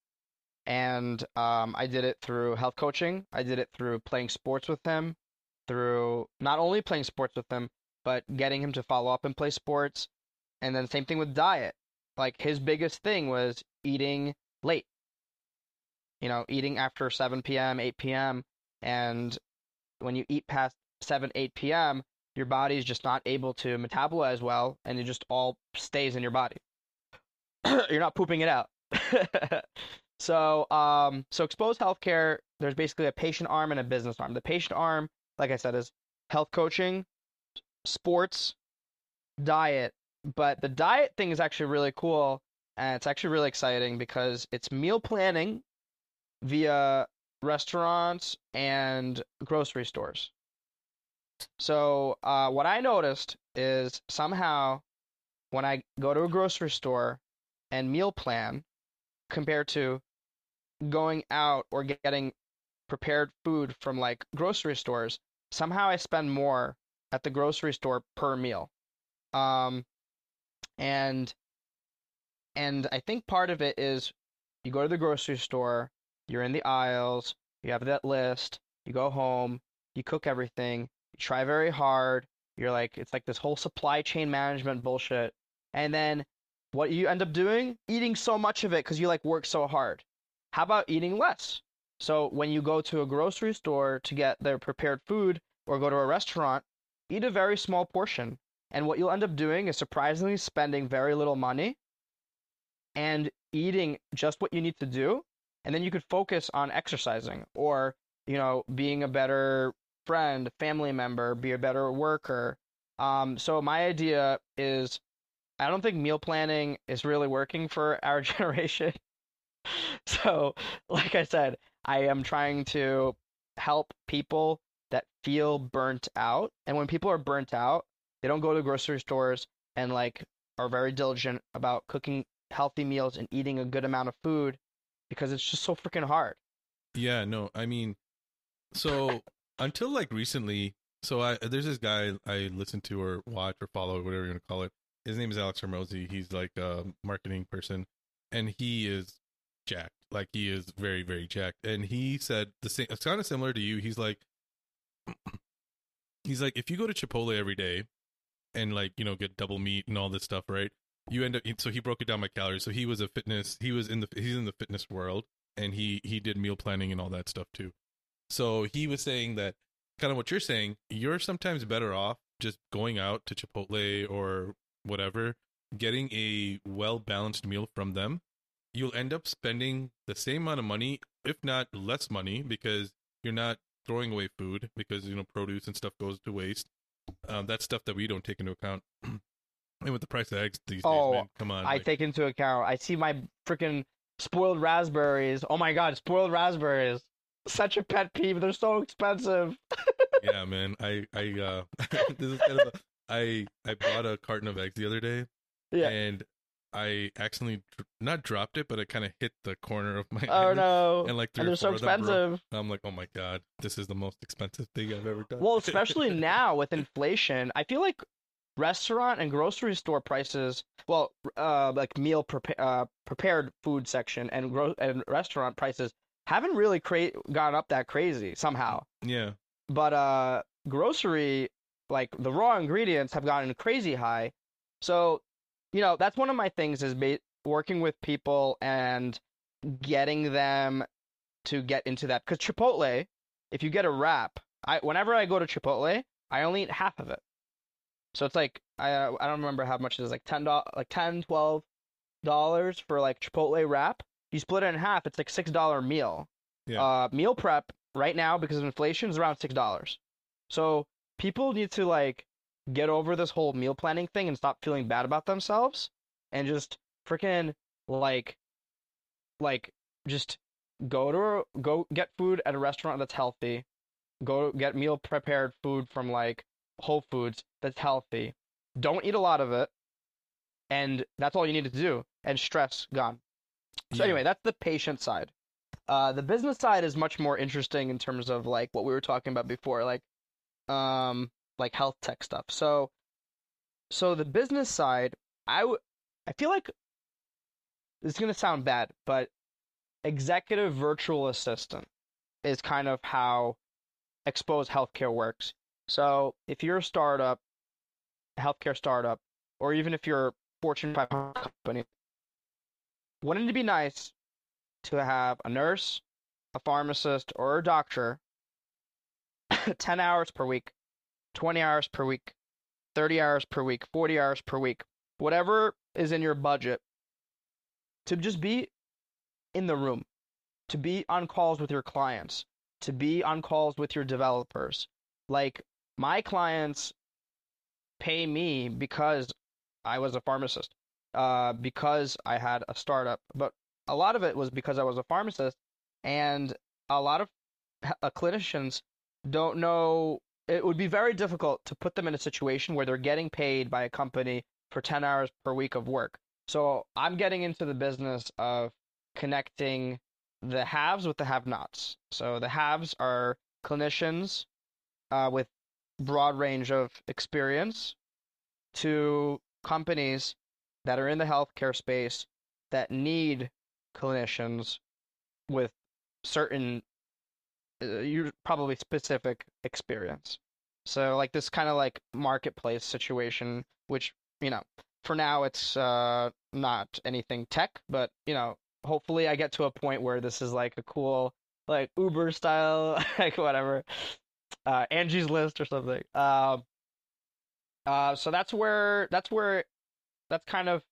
And um, I did it through health coaching. I did it through playing sports with him, through not only playing sports with him, but getting him to follow up and play sports. And then same thing with diet. Like his biggest thing was eating late. You know, eating after 7 p.m., 8 p.m. And when you eat past 7, 8 p.m., your body's just not able to metabolize well and it just all stays in your body. You're not pooping it out. so, um, so exposed healthcare, there's basically a patient arm and a business arm. The patient arm, like I said, is health coaching, sports, diet. But the diet thing is actually really cool and it's actually really exciting because it's meal planning via restaurants and grocery stores. So uh, what I noticed is somehow when I go to a grocery store and meal plan compared to going out or getting prepared food from like grocery stores, somehow I spend more at the grocery store per meal. Um, and and I think part of it is you go to the grocery store, you're in the aisles, you have that list, you go home, you cook everything, you try very hard. You're like, it's like this whole supply chain management bullshit. And then what you end up doing? Eating so much of it because you like work so hard. How about eating less? So when you go to a grocery store to get their prepared food or go to a restaurant, eat a very small portion. And what you'll end up doing is surprisingly spending very little money and eating just what you need to do, and then you could focus on exercising or you know being a better friend, family member, be a better worker. Um, so my idea is, I don't think meal planning is really working for our generation. so, like I said, I am trying to help people that feel burnt out. And when people are burnt out, they don't go to grocery stores and like are very diligent about cooking healthy meals and eating a good amount of food because it's just so freaking hard. Yeah, no, I mean, so until like recently, so I there's this guy I listen to or watch or follow whatever you want to call it. His name is Alex Hormozi. He's like a marketing person, and he is jacked. Like he is very very jacked. And he said the same. It's kind of similar to you. He's like, he's like, if you go to Chipotle every day, and like you know get double meat and all this stuff, right? You end up. So he broke it down by calories. So he was a fitness. He was in the. He's in the fitness world, and he he did meal planning and all that stuff too. So he was saying that kind of what you're saying. You're sometimes better off just going out to Chipotle or whatever, getting a well balanced meal from them. You'll end up spending the same amount of money, if not less money, because you're not throwing away food because you know produce and stuff goes to waste. Um, that's stuff that we don't take into account. and with the price of eggs these Oh, days, man, come on. I like- take into account. I see my freaking spoiled raspberries. Oh my god, spoiled raspberries! Such a pet peeve. They're so expensive. yeah, man. I I uh this is kind of a, I I bought a carton of eggs the other day Yeah. and I accidentally not dropped it, but it kind of hit the corner of my Oh no. and like three and they're so expensive. I'm like, oh my god, this is the most expensive thing I've ever done. Well, especially now with inflation, I feel like restaurant and grocery store prices, well, uh, like meal prepa- uh, prepared food section and gro- and restaurant prices haven't really cra- gone up that crazy somehow. yeah, But uh, grocery, like the raw ingredients, have gotten crazy high. So, you know, that's one of my things is ba- working with people and getting them to get into that. Because Chipotle, if you get a wrap, I whenever I go to Chipotle, I only eat half of it. So it's like I uh, I don't remember how much it is like ten like 10 12 dollars for like Chipotle wrap. You split it in half, it's like six dollar meal. Yeah. Uh, meal prep right now because of inflation is around six dollars. So people need to like get over this whole meal planning thing and stop feeling bad about themselves and just freaking like like just go to go get food at a restaurant that's healthy. Go get meal prepared food from like Whole Foods that's healthy. Don't eat a lot of it. And that's all you need to do. And stress gone. So Yeah. anyway, that's the patient side. Uh, the business side is much more interesting in terms of like what we were talking about before, like um, like health tech stuff. So, so the business side, I w- I feel like is gonna sound bad, but executive virtual assistant is kind of how exposed healthcare works. So if you're a startup, a healthcare startup, or even if you're a Fortune 500 company, wouldn't it be nice to have a nurse, a pharmacist, or a doctor 10 hours per week, 20 hours per week, 30 hours per week, 40 hours per week, whatever is in your budget, to just be in the room, to be on calls with your clients, to be on calls with your developers. Like, my clients pay me because I was a pharmacist, uh, because I had a startup, but a lot of it was because I was a pharmacist, and a lot of uh, clinicians don't know. It would be very difficult to put them in a situation where they're getting paid by a company for 10 hours per week of work. So I'm getting into the business of connecting the haves with the have-nots. So the haves are clinicians uh, with broad range of experience to companies that are in the healthcare space that need clinicians with certain uh, you probably specific experience. So like this kind of like marketplace situation which you know for now it's uh not anything tech but you know hopefully i get to a point where this is like a cool like uber style like whatever uh angie's list or something. Um uh so that's where that's where that's kind of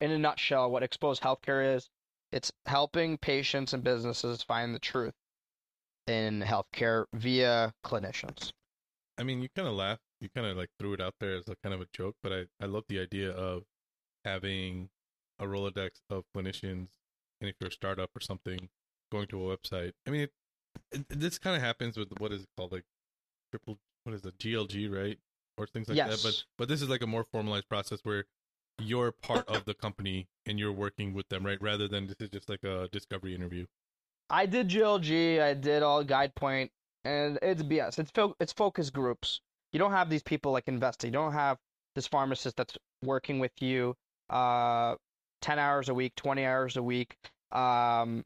in a nutshell, what exposed healthcare is. It's helping patients and businesses find the truth in healthcare via clinicians. I mean, you kind of laugh. You kind of like threw it out there as a kind of a joke, but I, I love the idea of having a Rolodex of clinicians. And if you're a startup or something, going to a website. I mean, it, it, this kind of happens with what is it called? Like triple, what is it? GLG, right? Or things like Yes. that. But, but this is like a more formalized process where you're part of the company and you're working with them, right? Rather than this is just like a discovery interview. I did GLG, I did all Guidepoint, and it's BS. It's fo- it's focus groups. You don't have these people like investing. You don't have this pharmacist that's working with you, uh, ten hours a week, twenty hours a week, um,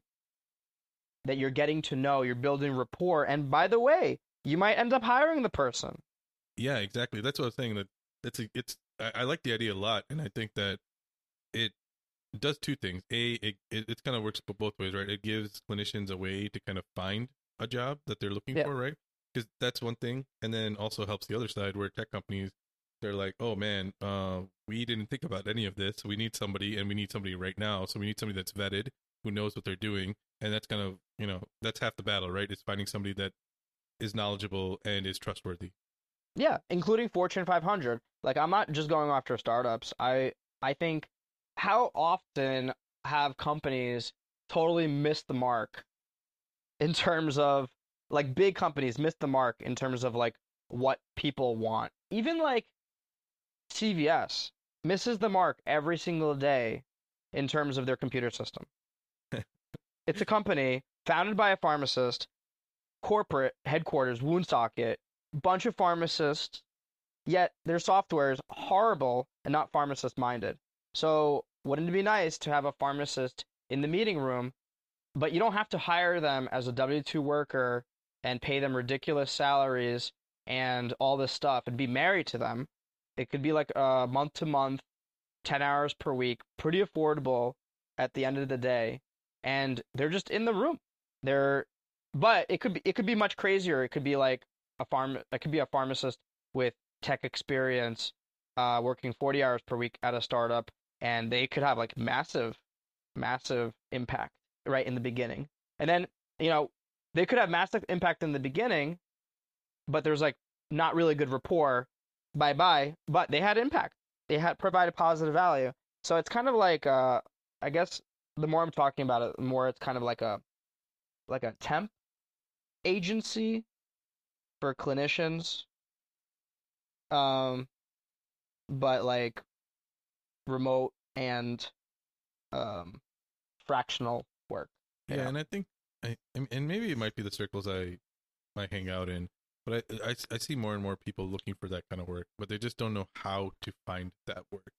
that you're getting to know. You're building rapport, and by the way, you might end up hiring the person. Yeah, exactly. That's what I was saying. That it's a, it's I, I like the idea a lot, and I think that it does two things. A, it it, it kind of works both ways, right? It gives clinicians a way to kind of find a job that they're looking Yeah. for, right? Because that's one thing, and then also helps the other side where tech companies they're like, oh man, uh, we didn't think about any of this. We need somebody, and we need somebody right now. So we need somebody that's vetted, who knows what they're doing, and that's kind of you know that's half the battle, right? Is finding somebody that is knowledgeable and is trustworthy. Yeah, including Fortune 500. Like I'm not just going after startups. I I think how often have companies totally missed the mark in terms of like big companies miss the mark in terms of like what people want. Even like CVS misses the mark every single day in terms of their computer system. it's a company founded by a pharmacist, corporate headquarters, Woonsocket, bunch of pharmacists, yet their software is horrible and not pharmacist minded. So, wouldn't it be nice to have a pharmacist in the meeting room, but you don't have to hire them as a W 2 worker and pay them ridiculous salaries and all this stuff and be married to them? It could be like a month to month, 10 hours per week, pretty affordable at the end of the day. And they're just in the room. They're, but it could be, it could be much crazier. It could be like, a farm it could be a pharmacist with tech experience uh, working 40 hours per week at a startup and they could have like massive massive impact right in the beginning. And then you know they could have massive impact in the beginning but there's like not really good rapport bye bye but they had impact. They had provided positive value. So it's kind of like uh i guess the more i'm talking about it the more it's kind of like a like a temp agency for clinicians. Um but like remote and um fractional work Yeah, and I think, I, and- and maybe it might be the circles I, I hang out in, but I, I, I see more and more people looking for that kind of work, but they just don't know how to find that work.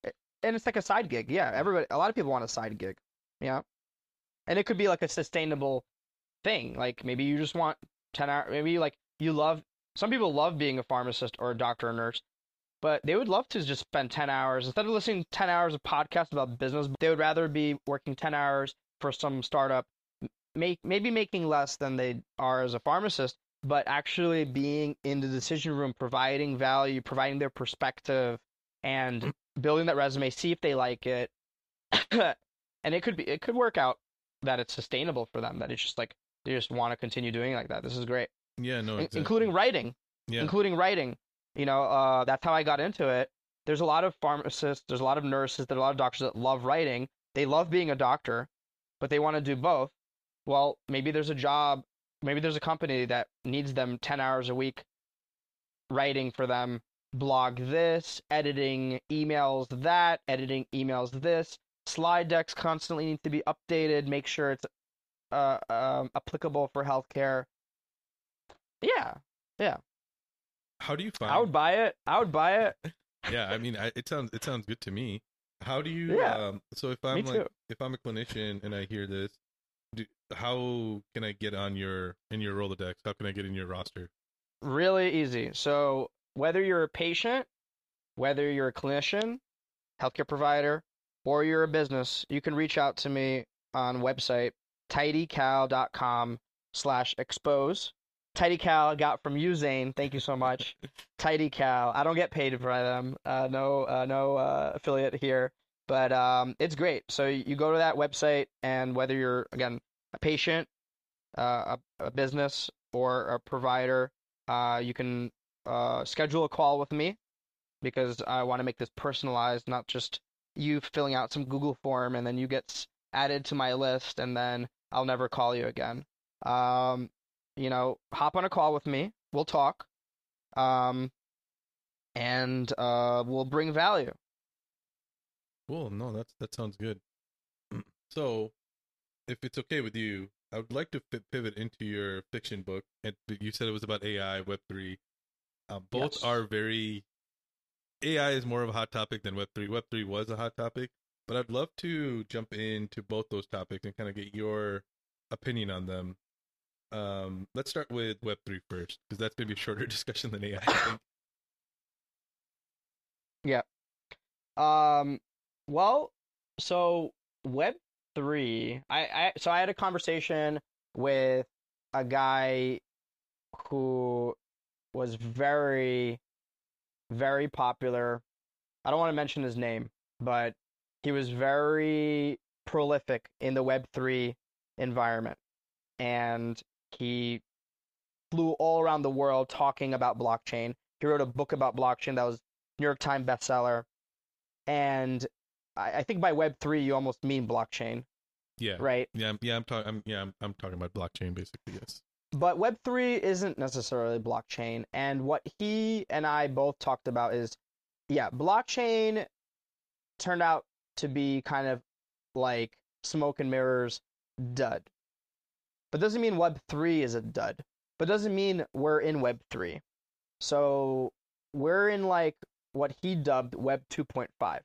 and it's like a side gig yeah everybody a lot of people want a side gig yeah and it could be like a sustainable thing like maybe you just want 10 hours maybe like you love some people love being a pharmacist or a doctor or nurse but they would love to just spend 10 hours instead of listening to 10 hours of podcasts about business they would rather be working 10 hours for some startup make maybe making less than they are as a pharmacist but actually being in the decision room providing value providing their perspective and mm-hmm. building that resume see if they like it. And it could be it could work out that it's sustainable for them that it's just like they just want to continue doing it like that. This is great. Yeah, no, exactly. including writing yeah, including writing. You know, uh, that's how I got into it. There's a lot of pharmacists, there's a lot of nurses, there's a lot of doctors that love writing. They love being a doctor, but they want to do both. Well, maybe there's a job, maybe there's a company that needs them 10 hours a week writing for them, blog this, editing emails that, editing emails this. Slide decks constantly need to be updated, make sure it's uh, um, applicable for healthcare. Yeah, yeah, how do you find? I would buy it. I would buy it. yeah, I mean, I, it sounds it sounds good to me. How do you? Yeah, Um, so if I'm like, too. if I'm a clinician and I hear this, do, how can I get on your in your Rolodex? How can I get in your roster? Really easy. So whether you're a patient, whether you're a clinician, healthcare provider, or you're a business, you can reach out to me on website tidycal.com slash expose. TidyCal got from you, Zain. Thank you so much. TidyCal. I don't get paid by them. Uh, no, uh, no uh, affiliate here. But um, it's great. So you go to that website, and whether you're again a patient, uh, a, a business, or a provider, uh, you can uh, schedule a call with me because I want to make this personalized, not just you filling out some Google form and then you get added to my list and then I'll never call you again. Um, you know, hop on a call with me. We'll talk. Um, and uh, we'll bring value. Cool. No, that's that sounds good. So, if it's okay with you, I would like to pivot into your fiction book. And you said it was about AI, Web three. Uh, both yes. are very. AI is more of a hot topic than Web three. Web three was a hot topic, but I'd love to jump into both those topics and kind of get your opinion on them. Um, let's start with Web three first, because that's maybe a shorter discussion than AI. I think. Yeah. Um. Well, so Web three. I, I so I had a conversation with a guy who was very, very popular. I don't want to mention his name, but he was very prolific in the Web three environment, and he flew all around the world talking about blockchain. He wrote a book about blockchain that was New York Times bestseller, and I, I think by Web three you almost mean blockchain. Yeah. Right. Yeah. Yeah. I'm talking. I'm yeah. I'm, I'm talking about blockchain basically. Yes. But Web three isn't necessarily blockchain, and what he and I both talked about is, yeah, blockchain turned out to be kind of like smoke and mirrors dud. But doesn't mean Web three is a dud. But doesn't mean we're in Web three. So we're in like what he dubbed Web 2.5.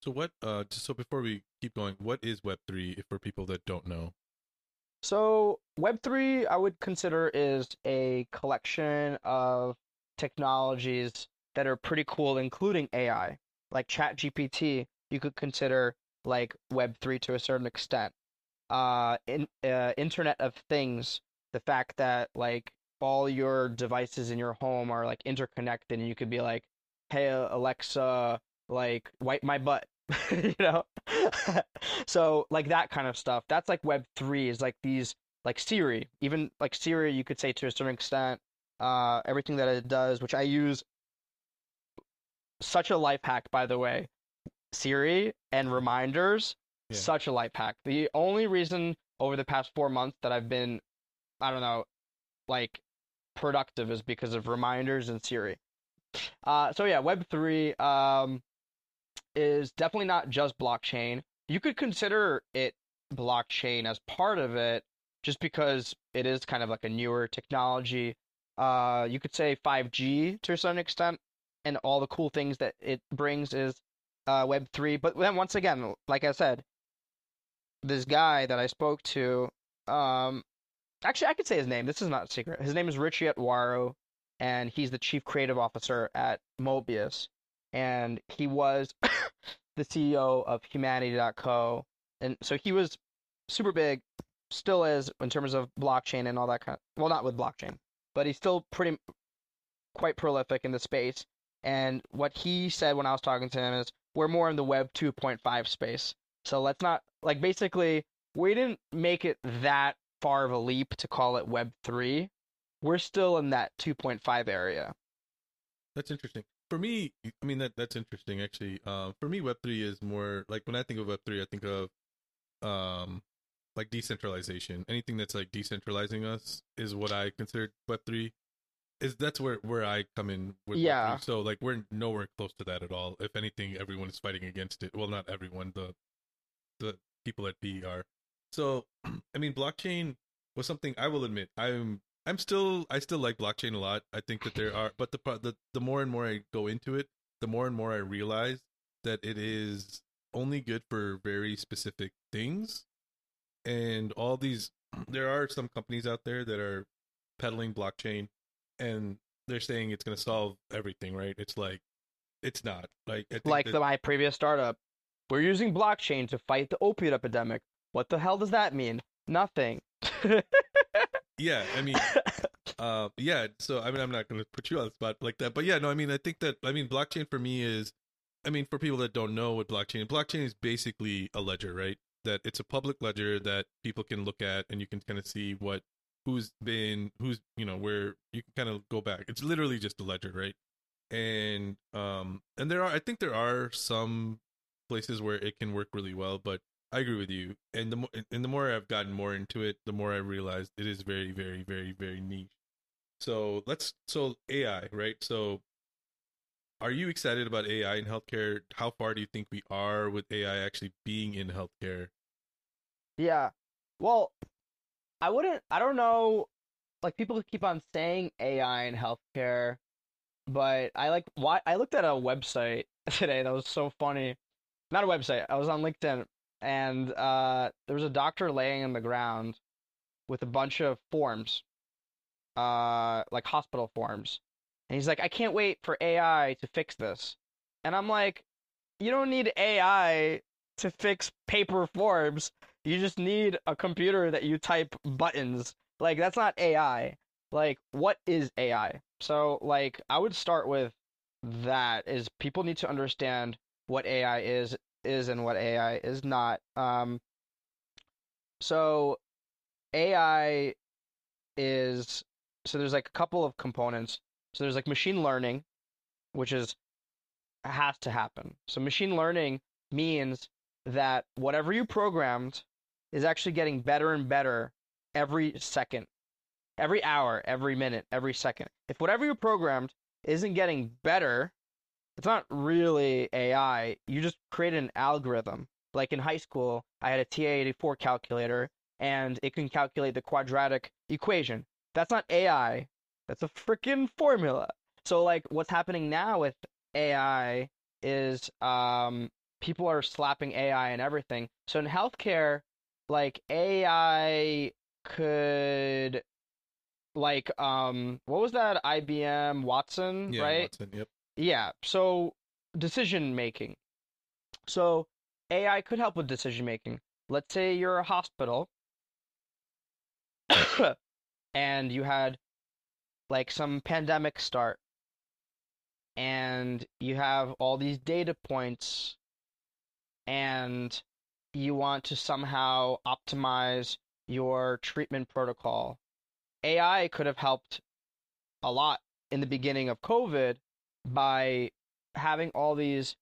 So what? Uh, just so before we keep going, what is Web three for people that don't know? So Web three, I would consider is a collection of technologies that are pretty cool, including AI, like ChatGPT. You could consider like Web three to a certain extent. Uh, in, uh, Internet of Things, the fact that like all your devices in your home are like interconnected, and you could be like, "Hey Alexa, like wipe my butt you know? So like that kind of stuff. That's like web 3 is like these like siri. Even like siri you could say to a certain extent uh everything that it does which i use such a life hack by the way siri and reminders yeah. such a light pack. the only reason over the past four months that i've been i don't know like productive is because of reminders and siri uh so yeah web 3 um is definitely not just blockchain. You could consider it blockchain as part of it just because it is kind of like a newer technology. Uh, you could say 5G to a certain extent, and all the cool things that it brings is uh, Web3. But then once again, like I said, this guy that I spoke to, um, actually, I could say his name. This is not a secret. His name is Richie Etwaru, and he's the chief creative officer at Mobius and he was the CEO of Humanity.co, and so he was super big, still is in terms of blockchain and all that kind. Of, well, not with blockchain, but he's still pretty quite prolific in the space. And what he said when I was talking to him is, we're more in the Web 2.5 space. So let's not like basically we didn't make it that far of a leap to call it Web 3. We're still in that 2.5 area. That's interesting for me, I mean that that's interesting actually. Uh, for me, Web three is more like when I think of Web three, I think of um like decentralization. Anything that's like decentralizing us is what I consider Web three. Is that's where where I come in with yeah. So like we're nowhere close to that at all. If anything, everyone is fighting against it. Well, not everyone. The the people at B are. So I mean, blockchain was something I will admit I'm I'm still I still like blockchain a lot. I think that there are, but the the the more and more I go into it, the more and more I realize that it is only good for very specific things, and all these there are some companies out there that are peddling blockchain, and they're saying it's going to solve everything. Right? It's like it's not like like the, my previous startup. We're using blockchain to fight the opiate epidemic. What the hell does that mean? Nothing. yeah, I mean, uh, yeah. So I mean, I'm not going to put you on the spot like that, but yeah, no, I mean, I think that I mean, blockchain for me is I mean, for people that don't know what blockchain, blockchain is basically a ledger, right? That it's a public ledger that people can look at and you can kind of see what who's been who's you know where you can kind of go back. It's literally just a ledger, right? And um and there are I think there are some places where it can work really well, but I agree with you. And the more and the more I've gotten more into it, the more I realized it is very very very very niche. So let's so AI, right? So are you excited about AI in healthcare? How far do you think we are with AI actually being in healthcare? Yeah. Well, I wouldn't I don't know like people keep on saying AI in healthcare, but I like why I looked at a website today that was so funny. Not a website. I was on LinkedIn and uh there was a doctor laying on the ground with a bunch of forms. Uh like hospital forms. And he's like, I can't wait for AI to fix this. And I'm like, you don't need AI to fix paper forms. You just need a computer that you type buttons. Like that's not AI. Like what is AI? So like I would start with that is people need to understand what AI is is and what AI is not. Um so AI is so there's like a couple of components. So there's like machine learning, which is has to happen. So machine learning means that whatever you programmed is actually getting better and better every second, every hour, every minute, every second. If whatever you programmed isn't getting better, it's not really AI. You just create an algorithm. Like in high school, I had a TI-84 calculator and it can calculate the quadratic equation. That's not AI. That's a freaking formula. So like what's happening now with AI is um people are slapping AI and everything. So in healthcare, like AI could like um what was that IBM Watson, Yeah, right? Watson, yep. Yeah. So decision making. So AI could help with decision making. Let's say you're a hospital and you had like some pandemic start and you have all these data points and you want to somehow optimize your treatment protocol. AI could have helped a lot in the beginning of COVID by having all these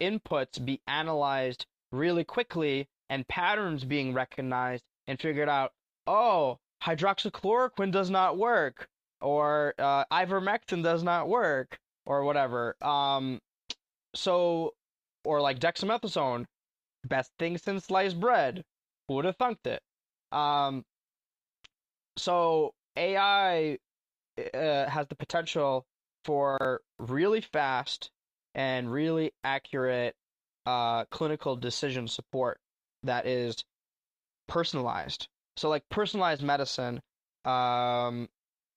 inputs be analyzed really quickly and patterns being recognized and figured out, oh, hydroxychloroquine does not work or uh, ivermectin does not work or whatever. Um, so, or like dexamethasone, best thing since sliced bread. Who would have thunked it? Um, so AI uh, has the potential for really fast and really accurate uh, clinical decision support that is personalized. So, like personalized medicine um,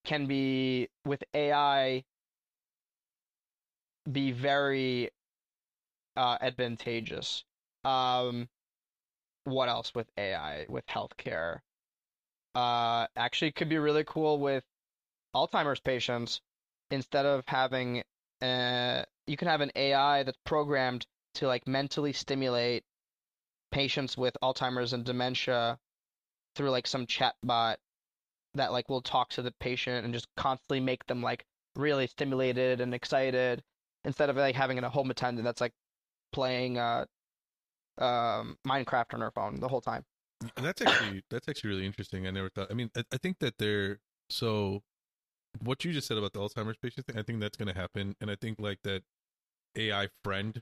can be with AI be very uh, advantageous. Um, what else with AI with healthcare? Uh, actually, could be really cool with Alzheimer's patients. Instead of having, uh, you can have an AI that's programmed to like mentally stimulate patients with Alzheimer's and dementia through like some chatbot that like will talk to the patient and just constantly make them like really stimulated and excited instead of like having a home attendant that's like playing uh um Minecraft on her phone the whole time. And that's actually that's actually really interesting. I never thought. I mean, I, I think that they're so. What you just said about the Alzheimer's patient thing, I think that's going to happen, and I think like that AI friend,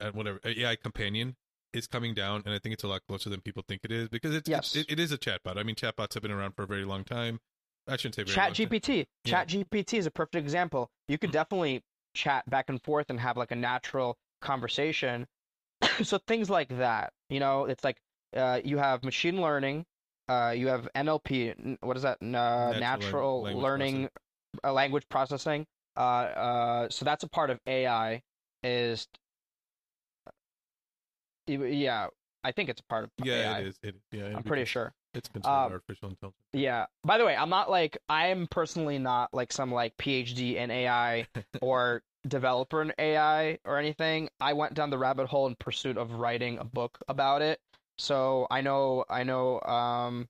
uh, whatever AI companion is coming down, and I think it's a lot closer than people think it is because it's, Yes. it's it, it is a chatbot. I mean, chatbots have been around for a very long time. I shouldn't say very Chat. GPT. Yeah. GPT is a perfect example. You could definitely chat back and forth and have like a natural conversation. so things like that, you know, it's like uh, you have machine learning, uh, you have NLP. What is that? N- Uh, Natural natural language learning, uh, language processing. Uh, uh, so that's a part of AI. Is yeah, I think it's a part of Yeah, AI. it is. It, yeah, I'm pretty sure. it's considered Um, artificial intelligence. Yeah. By the way, I'm not like I'm personally not like some like PhD in AI or developer in AI or anything. I went down the rabbit hole in pursuit of writing a book about it. So I know I know um,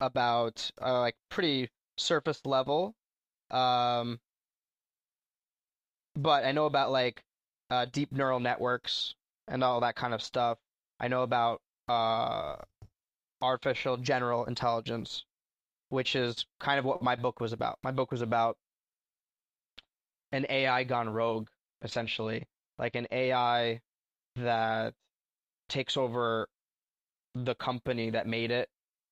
about uh, like pretty surface level, um, but I know about like uh, deep neural networks and all that kind of stuff. I know about uh, artificial general intelligence, which is kind of what my book was about. My book was about an AI gone rogue, essentially, like an AI that takes over the company that made it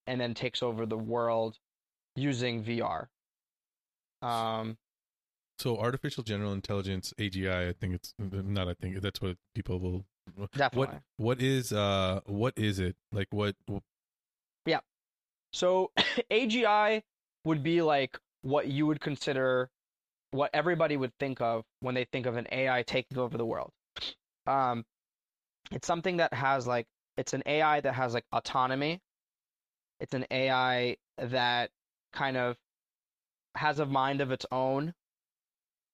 and then takes over the world using VR. Um, So artificial general intelligence AGI, I think it's not. I think that's what people will. definitely. What what is uh what is it like? What Yeah. So AGI would be like what you would consider what everybody would think of when they think of an AI taking over the world. Um, it's something that has like it's an AI that has like autonomy. It's an AI that kind of has a mind of its own,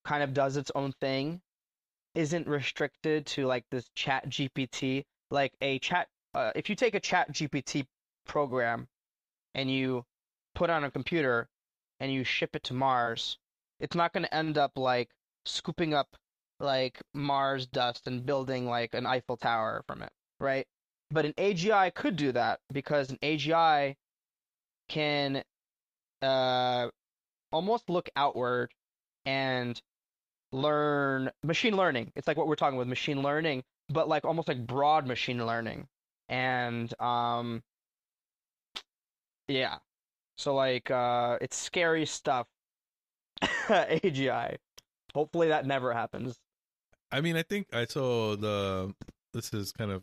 kind of does its own thing, isn't restricted to like this ChatGPT. Like a chat, uh, if you take a ChatGPT program and you put on a computer and you ship it to Mars, it's not going to end up like scooping up like Mars dust and building like an Eiffel Tower from it, right? But an AGI could do that because an AGI can uh, almost look outward and learn machine learning. It's like what we're talking with machine learning, but like almost like broad machine learning. And um, yeah. So like uh it's scary stuff. AGI. Hopefully that never happens. I mean, I think I saw the. This is kind of.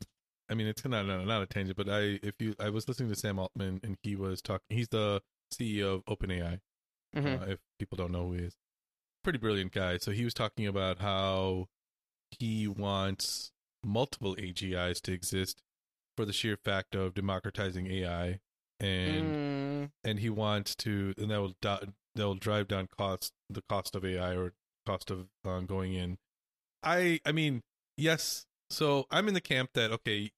I mean, it's not not, not a tangent, but I if you I was listening to Sam Altman and he was talking. He's the CEO of OpenAI. Mhm. Uh, if people don't know who he is, pretty brilliant guy. So he was talking about how he wants multiple AGIs to exist for the sheer fact of democratizing AI, and Mm, and he wants to, and that will do, that will drive down cost the cost of AI or cost of uh, going in. I I mean yes. So I'm in the camp that okay,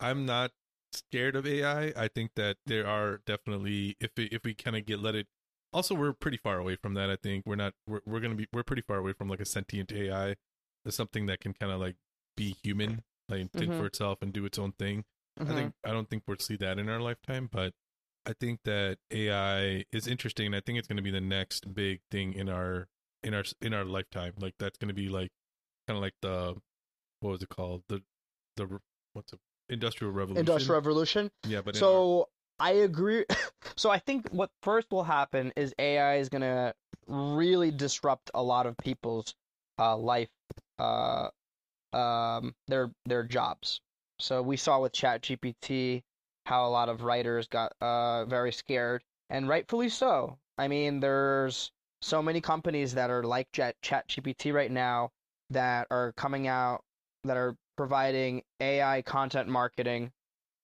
I'm not scared of AI. I think that there are definitely if we, if we kind of get let it. Also, we're pretty far away from that. I think we're not. We're we're gonna be. We're pretty far away from like a sentient AI. There's something that can kind of like be human, like think Mhm. for itself and do its own thing. mhm. I think I don't think we'll see that in our lifetime, but I think that AI is interesting. I think it's going to be the next big thing in our in our in our lifetime. Like that's going to be like kind of like the what was it called the the what's it industrial revolution. Industrial Revolution. yeah, but in our- So I agree. so I think what first will happen is AI is gonna really disrupt a lot of people's uh, life, uh, um, their their jobs. So we saw with ChatGPT how a lot of writers got uh, very scared, and rightfully so. I mean, there's so many companies that are like Chat ChatGPT right now that are coming out that are providing AI content marketing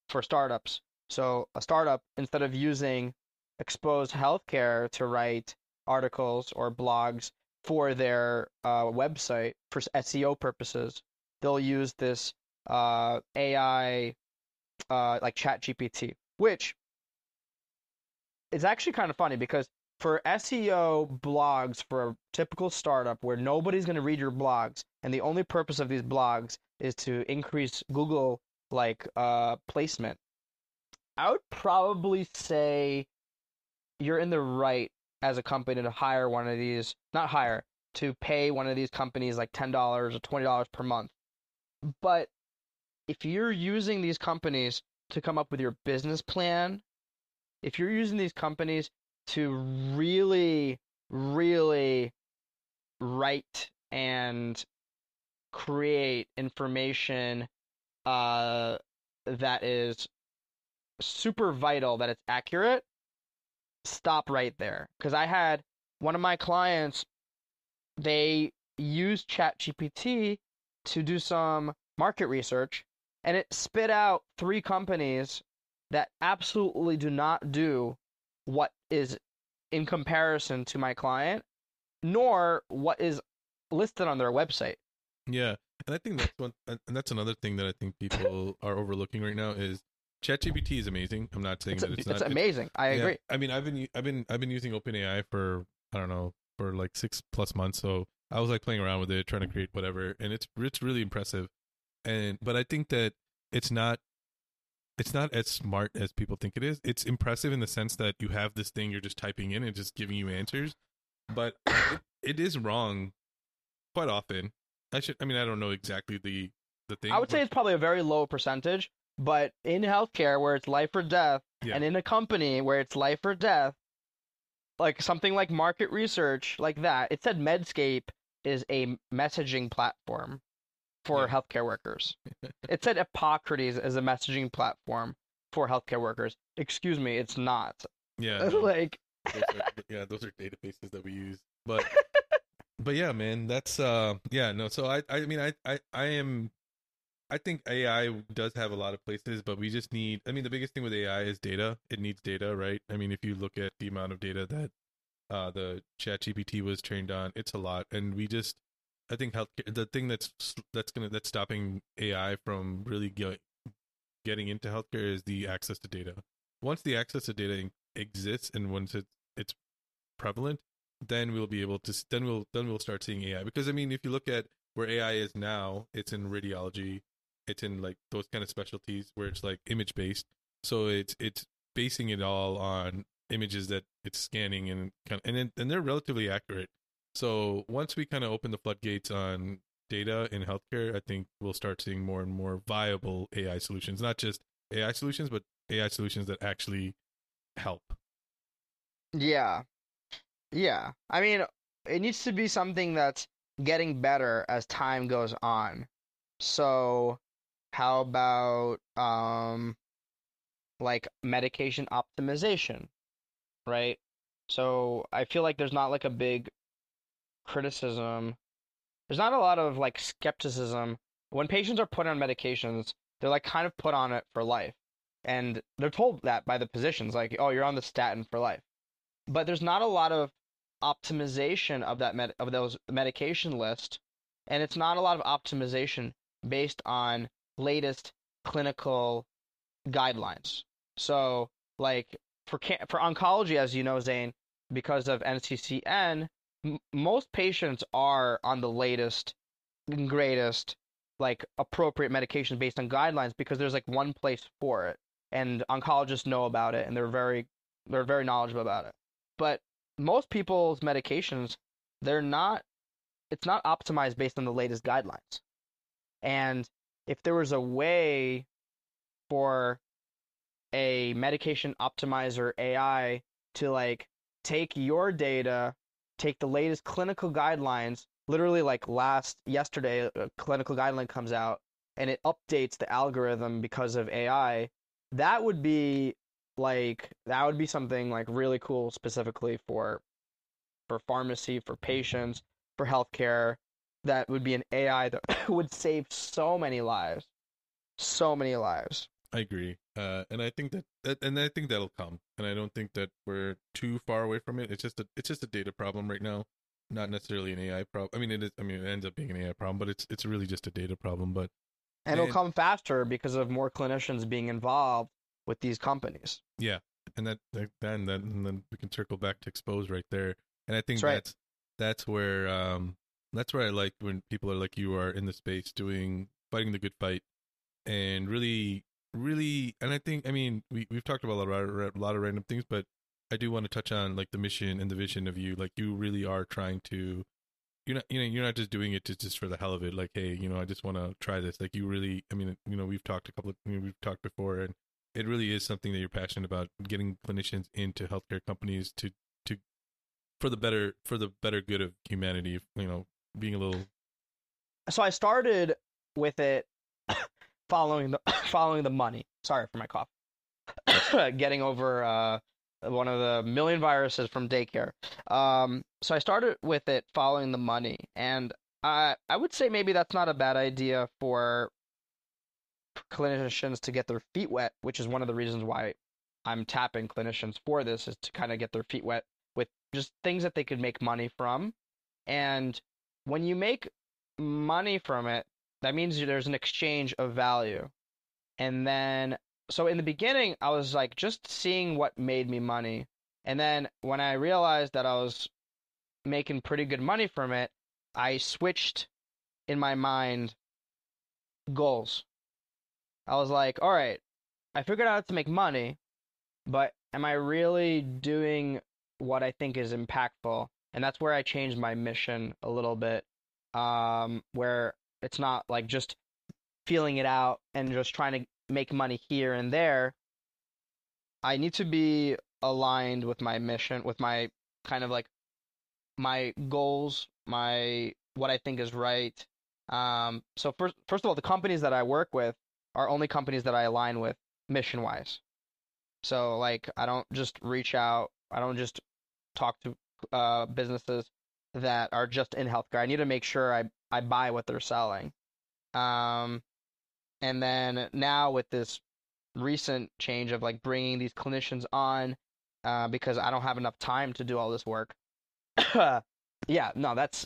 for startups. So a startup, instead of using exposed healthcare to write articles or blogs for their uh, website for SEO purposes, they'll use this uh, AI uh, like ChatGPT, which is actually kind of funny because for SEO blogs for a typical startup where nobody's going to read your blogs and the only purpose of these blogs is to increase Google like uh placement I would probably say you're in the right as a company to hire one of these, not hire, to pay one of these companies like $10 or $20 per month. But if you're using these companies to come up with your business plan, if you're using these companies to really, really write and create information uh, that is super vital that it's accurate, stop right there. Because I had one of my clients, they used ChatGPT to do some market research, and it spit out three companies that absolutely do not do what is in comparison to my client, nor what is listed on their website. Yeah, and I think that's one, and that's another thing that I think people are overlooking right now is ChatGPT is amazing. I'm not saying It's, that it's, it's not. amazing. I yeah, agree. I mean, I've been I've been I've been using OpenAI for I don't know for like six plus months. So I was like playing around with it, trying to create whatever, and it's it's really impressive. And but I think that it's not it's not as smart as people think it is. It's impressive in the sense that you have this thing you're just typing in and just giving you answers, but it, it is wrong quite often. I should I mean I don't know exactly the the thing. I would say it's probably a very low percentage, but in healthcare where it's life or death, Yeah. and in a company where it's life or death, like something like market research, like that, it said Medscape is a messaging platform for Yeah. healthcare workers. it said Epocrates is a messaging platform for healthcare workers. Excuse me, it's not. yeah like, those are, yeah, those are databases that we use. But but yeah, man, that's uh yeah, no. So I I mean I I I am I think AI does have a lot of places, but we just need I mean the biggest thing with AI is data. It needs data, right? I mean if you look at the amount of data that uh the ChatGPT was trained on, it's a lot. And we just I think healthcare the thing that's that's gonna that's stopping AI from really get, getting into healthcare is the access to data. Once the access to data exists and once it's it's prevalent, then we'll be able to then we'll then we'll start seeing AI because I mean if you look at where AI is now, it's in radiology, it's in like those kind of specialties where it's like image based. So it's it's basing it all on images that it's scanning and kind of, and it, and they're relatively accurate. So once we kind of open the floodgates on data in healthcare, I think we'll start seeing more and more viable AI solutions, not just AI solutions, but AI solutions that actually help. yeah. Yeah. I mean, it needs to be something that's getting better as time goes on. So, how about um like medication optimization, right? So, I feel like there's not like a big criticism. There's not a lot of like skepticism when patients are put on medications. They're like kind of put on it for life. And they're told that by the physicians like, "Oh, you're on the statin for life." But there's not a lot of optimization of that med- of those medication list and it's not a lot of optimization based on latest clinical guidelines. So, like for ca- for oncology, as you know, Zain, because of NCCN, m- most patients are on the latest and greatest, like appropriate medication based on guidelines because there's like one place for it, and oncologists know about it, and they're very they're very knowledgeable about it. But most people's medications, they're not it's not optimized based on the latest guidelines. And if there was a way for a medication optimizer AI to like take your data, take the latest clinical guidelines, literally like last yesterday a clinical guideline comes out and it updates the algorithm because of AI, that would be like that would be something like really cool specifically for for pharmacy, for patients, for healthcare. That would be an AI that would save so many lives. So many lives. I agree, uh, and I think that, that, and I think that'll come, and I don't think that we're too far away from it. It's just a, it's just a data problem right now, not necessarily an AI problem. I mean, it is. I mean, it ends up being an AI problem, but it's it's really just a data problem. But And it'll come faster because of more clinicians being involved with these companies. Yeah, and that, that then then and then we can circle back to expose right there, and I think That's right. that's that's where um that's where I like when people are like you are in the space doing fighting the good fight, and really really, and I think I mean we we've talked about a lot of a lot of random things, but I do want to touch on like the mission and the vision of you. Like you really are trying to. You're not, you know, you're not just doing it to, just for the hell of it. Like, hey, you know, I just want to try this. Like, you really, I mean, you know, we've talked a couple of, we've talked before, and it really is something that you're passionate about. Getting clinicians into healthcare companies to, to, for the better, for the better good of humanity. You know, being a little, So I started with it following the following the money. Sorry for my cough. Getting over uh, one of the million viruses from daycare. Um, so I started with it following the money, and I I would say maybe that's not a bad idea for clinicians to get their feet wet, which is one of the reasons why I'm tapping clinicians for this is to kind of get their feet wet with just things that they could make money from. And when you make money from it, that means there's an exchange of value. And then, so in the beginning, I was like just seeing what made me money. And then when I realized that I was making pretty good money from it, I switched in my mind goals. I was like, all right, I figured out how to make money, but am I really doing what I think is impactful? And that's where I changed my mission a little bit, um, where it's not like just feeling it out and just trying to make money here and there. I need to be aligned with my mission, with my kind of like my goals, my what I think is right. Um, so first, first of all, the companies that I work with are only companies that I align with mission wise. So like, I don't just reach out. I don't just talk to uh, businesses that are just in healthcare. I need to make sure I I buy what they're selling. Um, and then now with this recent change of like bringing these clinicians on, uh, because I don't have enough time to do all this work. yeah, no, that's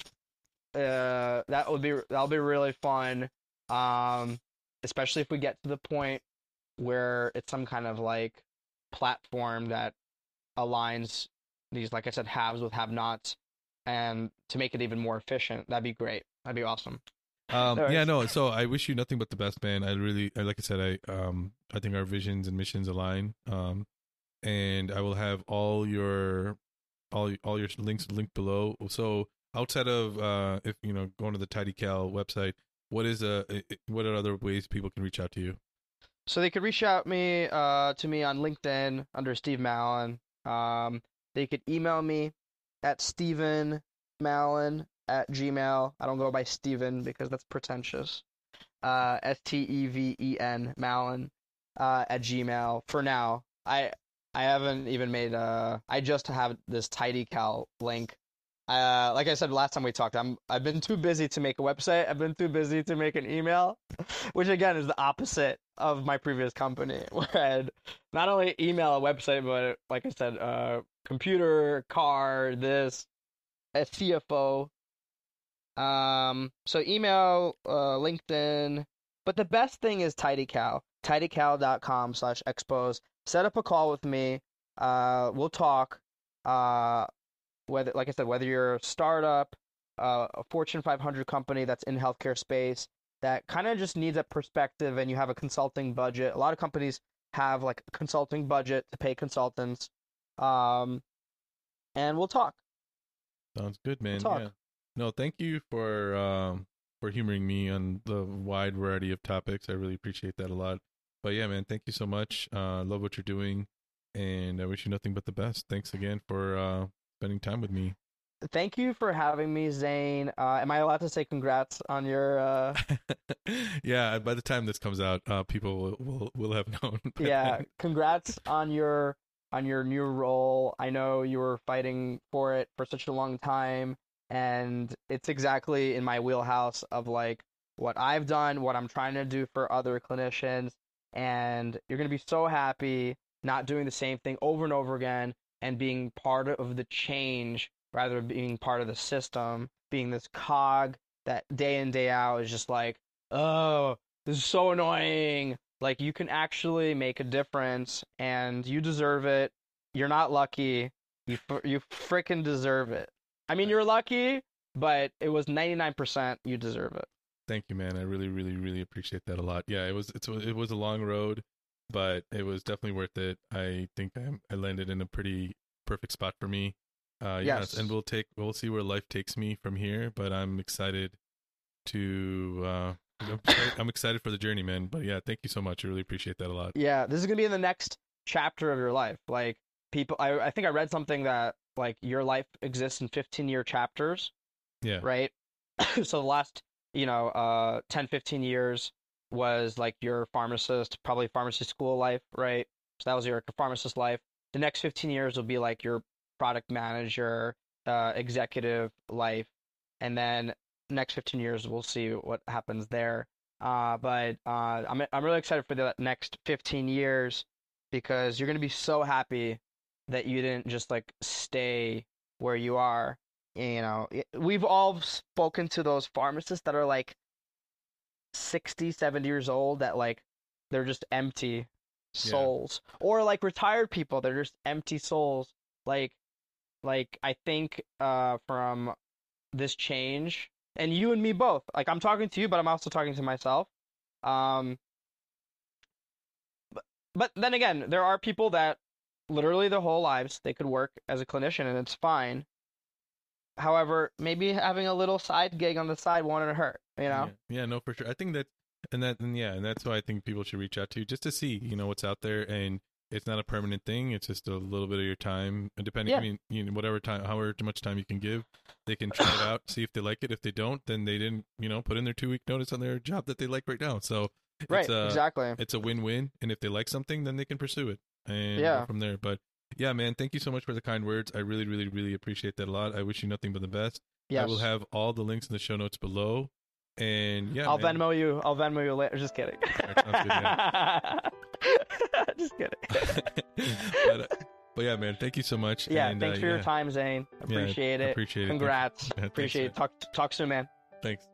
uh, that would be that'll be really fun. Um, especially if we get to the point where it's some kind of like platform that aligns these, like I said, haves with have-nots, and to make it even more efficient. That'd be great. That'd be awesome. Um, yeah, no. So I wish you nothing but the best, man. I really, like I said, I um, I think our visions and missions align. Um, and I will have all your, all all your links linked below. So outside of uh, if you know going to the TidyCal website, what is uh, what are other ways people can reach out to you? So they could reach out me uh to me on LinkedIn under Steve Malen. Um, they could email me at Steven Malen at Gmail. I don't go by Steven because that's pretentious. Uh, S T E V E N Malen uh, at Gmail for now. I I haven't even made a. I just have this TidyCal link. Uh, like I said last time we talked, I'm I've been too busy to make a website. I've been too busy to make an email, which again is the opposite of my previous company, where I had not only email a website, but like I said, uh, computer, car, this, a CFO, um, so email, uh, LinkedIn, but the best thing is TidyCal. TidyCal.com slash expose. Set up a call with me. Uh, we'll talk. Uh, whether, like I said, whether you're a startup, uh, a Fortune 500 company that's in healthcare space that kind of just needs a perspective, and you have a consulting budget. A lot of companies have like a consulting budget to pay consultants. Um, and we'll talk. Sounds good, man. We'll yeah. No, thank you for um, for humoring me on the wide variety of topics. I really appreciate that a lot. But yeah, man, thank you so much. Uh, love what you're doing, and I wish you nothing but the best. Thanks again for uh, spending time with me. Thank you for having me, Zain. Uh, am I allowed to say congrats on your? Uh... yeah, by the time this comes out, uh, people will, will will have known. yeah, congrats on your on your new role. I know you were fighting for it for such a long time and it's exactly in my wheelhouse of like what I've done, what I'm trying to do for other clinicians, and you're going to be so happy not doing the same thing over and over again and being part of the change rather than being part of the system, being this cog that day in day out is just like, "Oh, this is so annoying." Like you can actually make a difference and you deserve it. You're not lucky. You you freaking deserve it. I mean, you're lucky, but it was 99%. You deserve it. Thank you, man. I really, really, really appreciate that a lot. Yeah, it was it's it was a long road, but it was definitely worth it. I think I, I landed in a pretty perfect spot for me. Uh, yes. and we'll take we'll see where life takes me from here. But I'm excited to. Uh, I'm, excited, I'm excited for the journey, man. But yeah, thank you so much. I really appreciate that a lot. Yeah, this is gonna be in the next chapter of your life. Like people, I I think I read something that like your life exists in 15 year chapters. Yeah. Right. so the last, you know, uh, 10, 15 years was like your pharmacist, probably pharmacy school life, right? So that was your pharmacist life. The next 15 years will be like your product manager, uh, executive life. And then next 15 years, we'll see what happens there. Uh, but uh, I'm I'm really excited for the next 15 years because you're gonna be so happy that you didn't just like stay where you are you know, we've all spoken to those pharmacists that are like 60, 70 years old that like they're just empty souls. Or like retired people, they're just empty souls. Like like I think uh from this change and you and me both. Like I'm talking to you, but I'm also talking to myself. Um but, but then again, there are people that literally their whole lives they could work as a clinician and it's fine. However, maybe having a little side gig on the side won't hurt, you know? Yeah. yeah, no, for sure. I think that, and that, and yeah, and that's why I think people should reach out to you just to see, you know, what's out there, and it's not a permanent thing. It's just a little bit of your time, and depending, Yeah. I mean, you know, whatever time, however much time you can give, they can try it out, see if they like it. If they don't, then they didn't, you know, put in their two week notice on their job that they like right now. So Right, a, exactly. it's a win win, and if they like something, then they can pursue it and Yeah. from there. But yeah, man, thank you so much for the kind words. I really, really, really appreciate that a lot. I wish you nothing but the best. Yes. I will have all the links in the show notes below. And yeah, I'll man. Venmo you. I'll Venmo you later. Just kidding. Alright, Just kidding. but, uh, but yeah, man, thank you so much. Yeah, and, thanks uh, for your time, Zain. Yeah, Appreciate it. Appreciate it. Congrats. Yeah, thanks, Appreciate it. Talk talk soon, man. Thanks.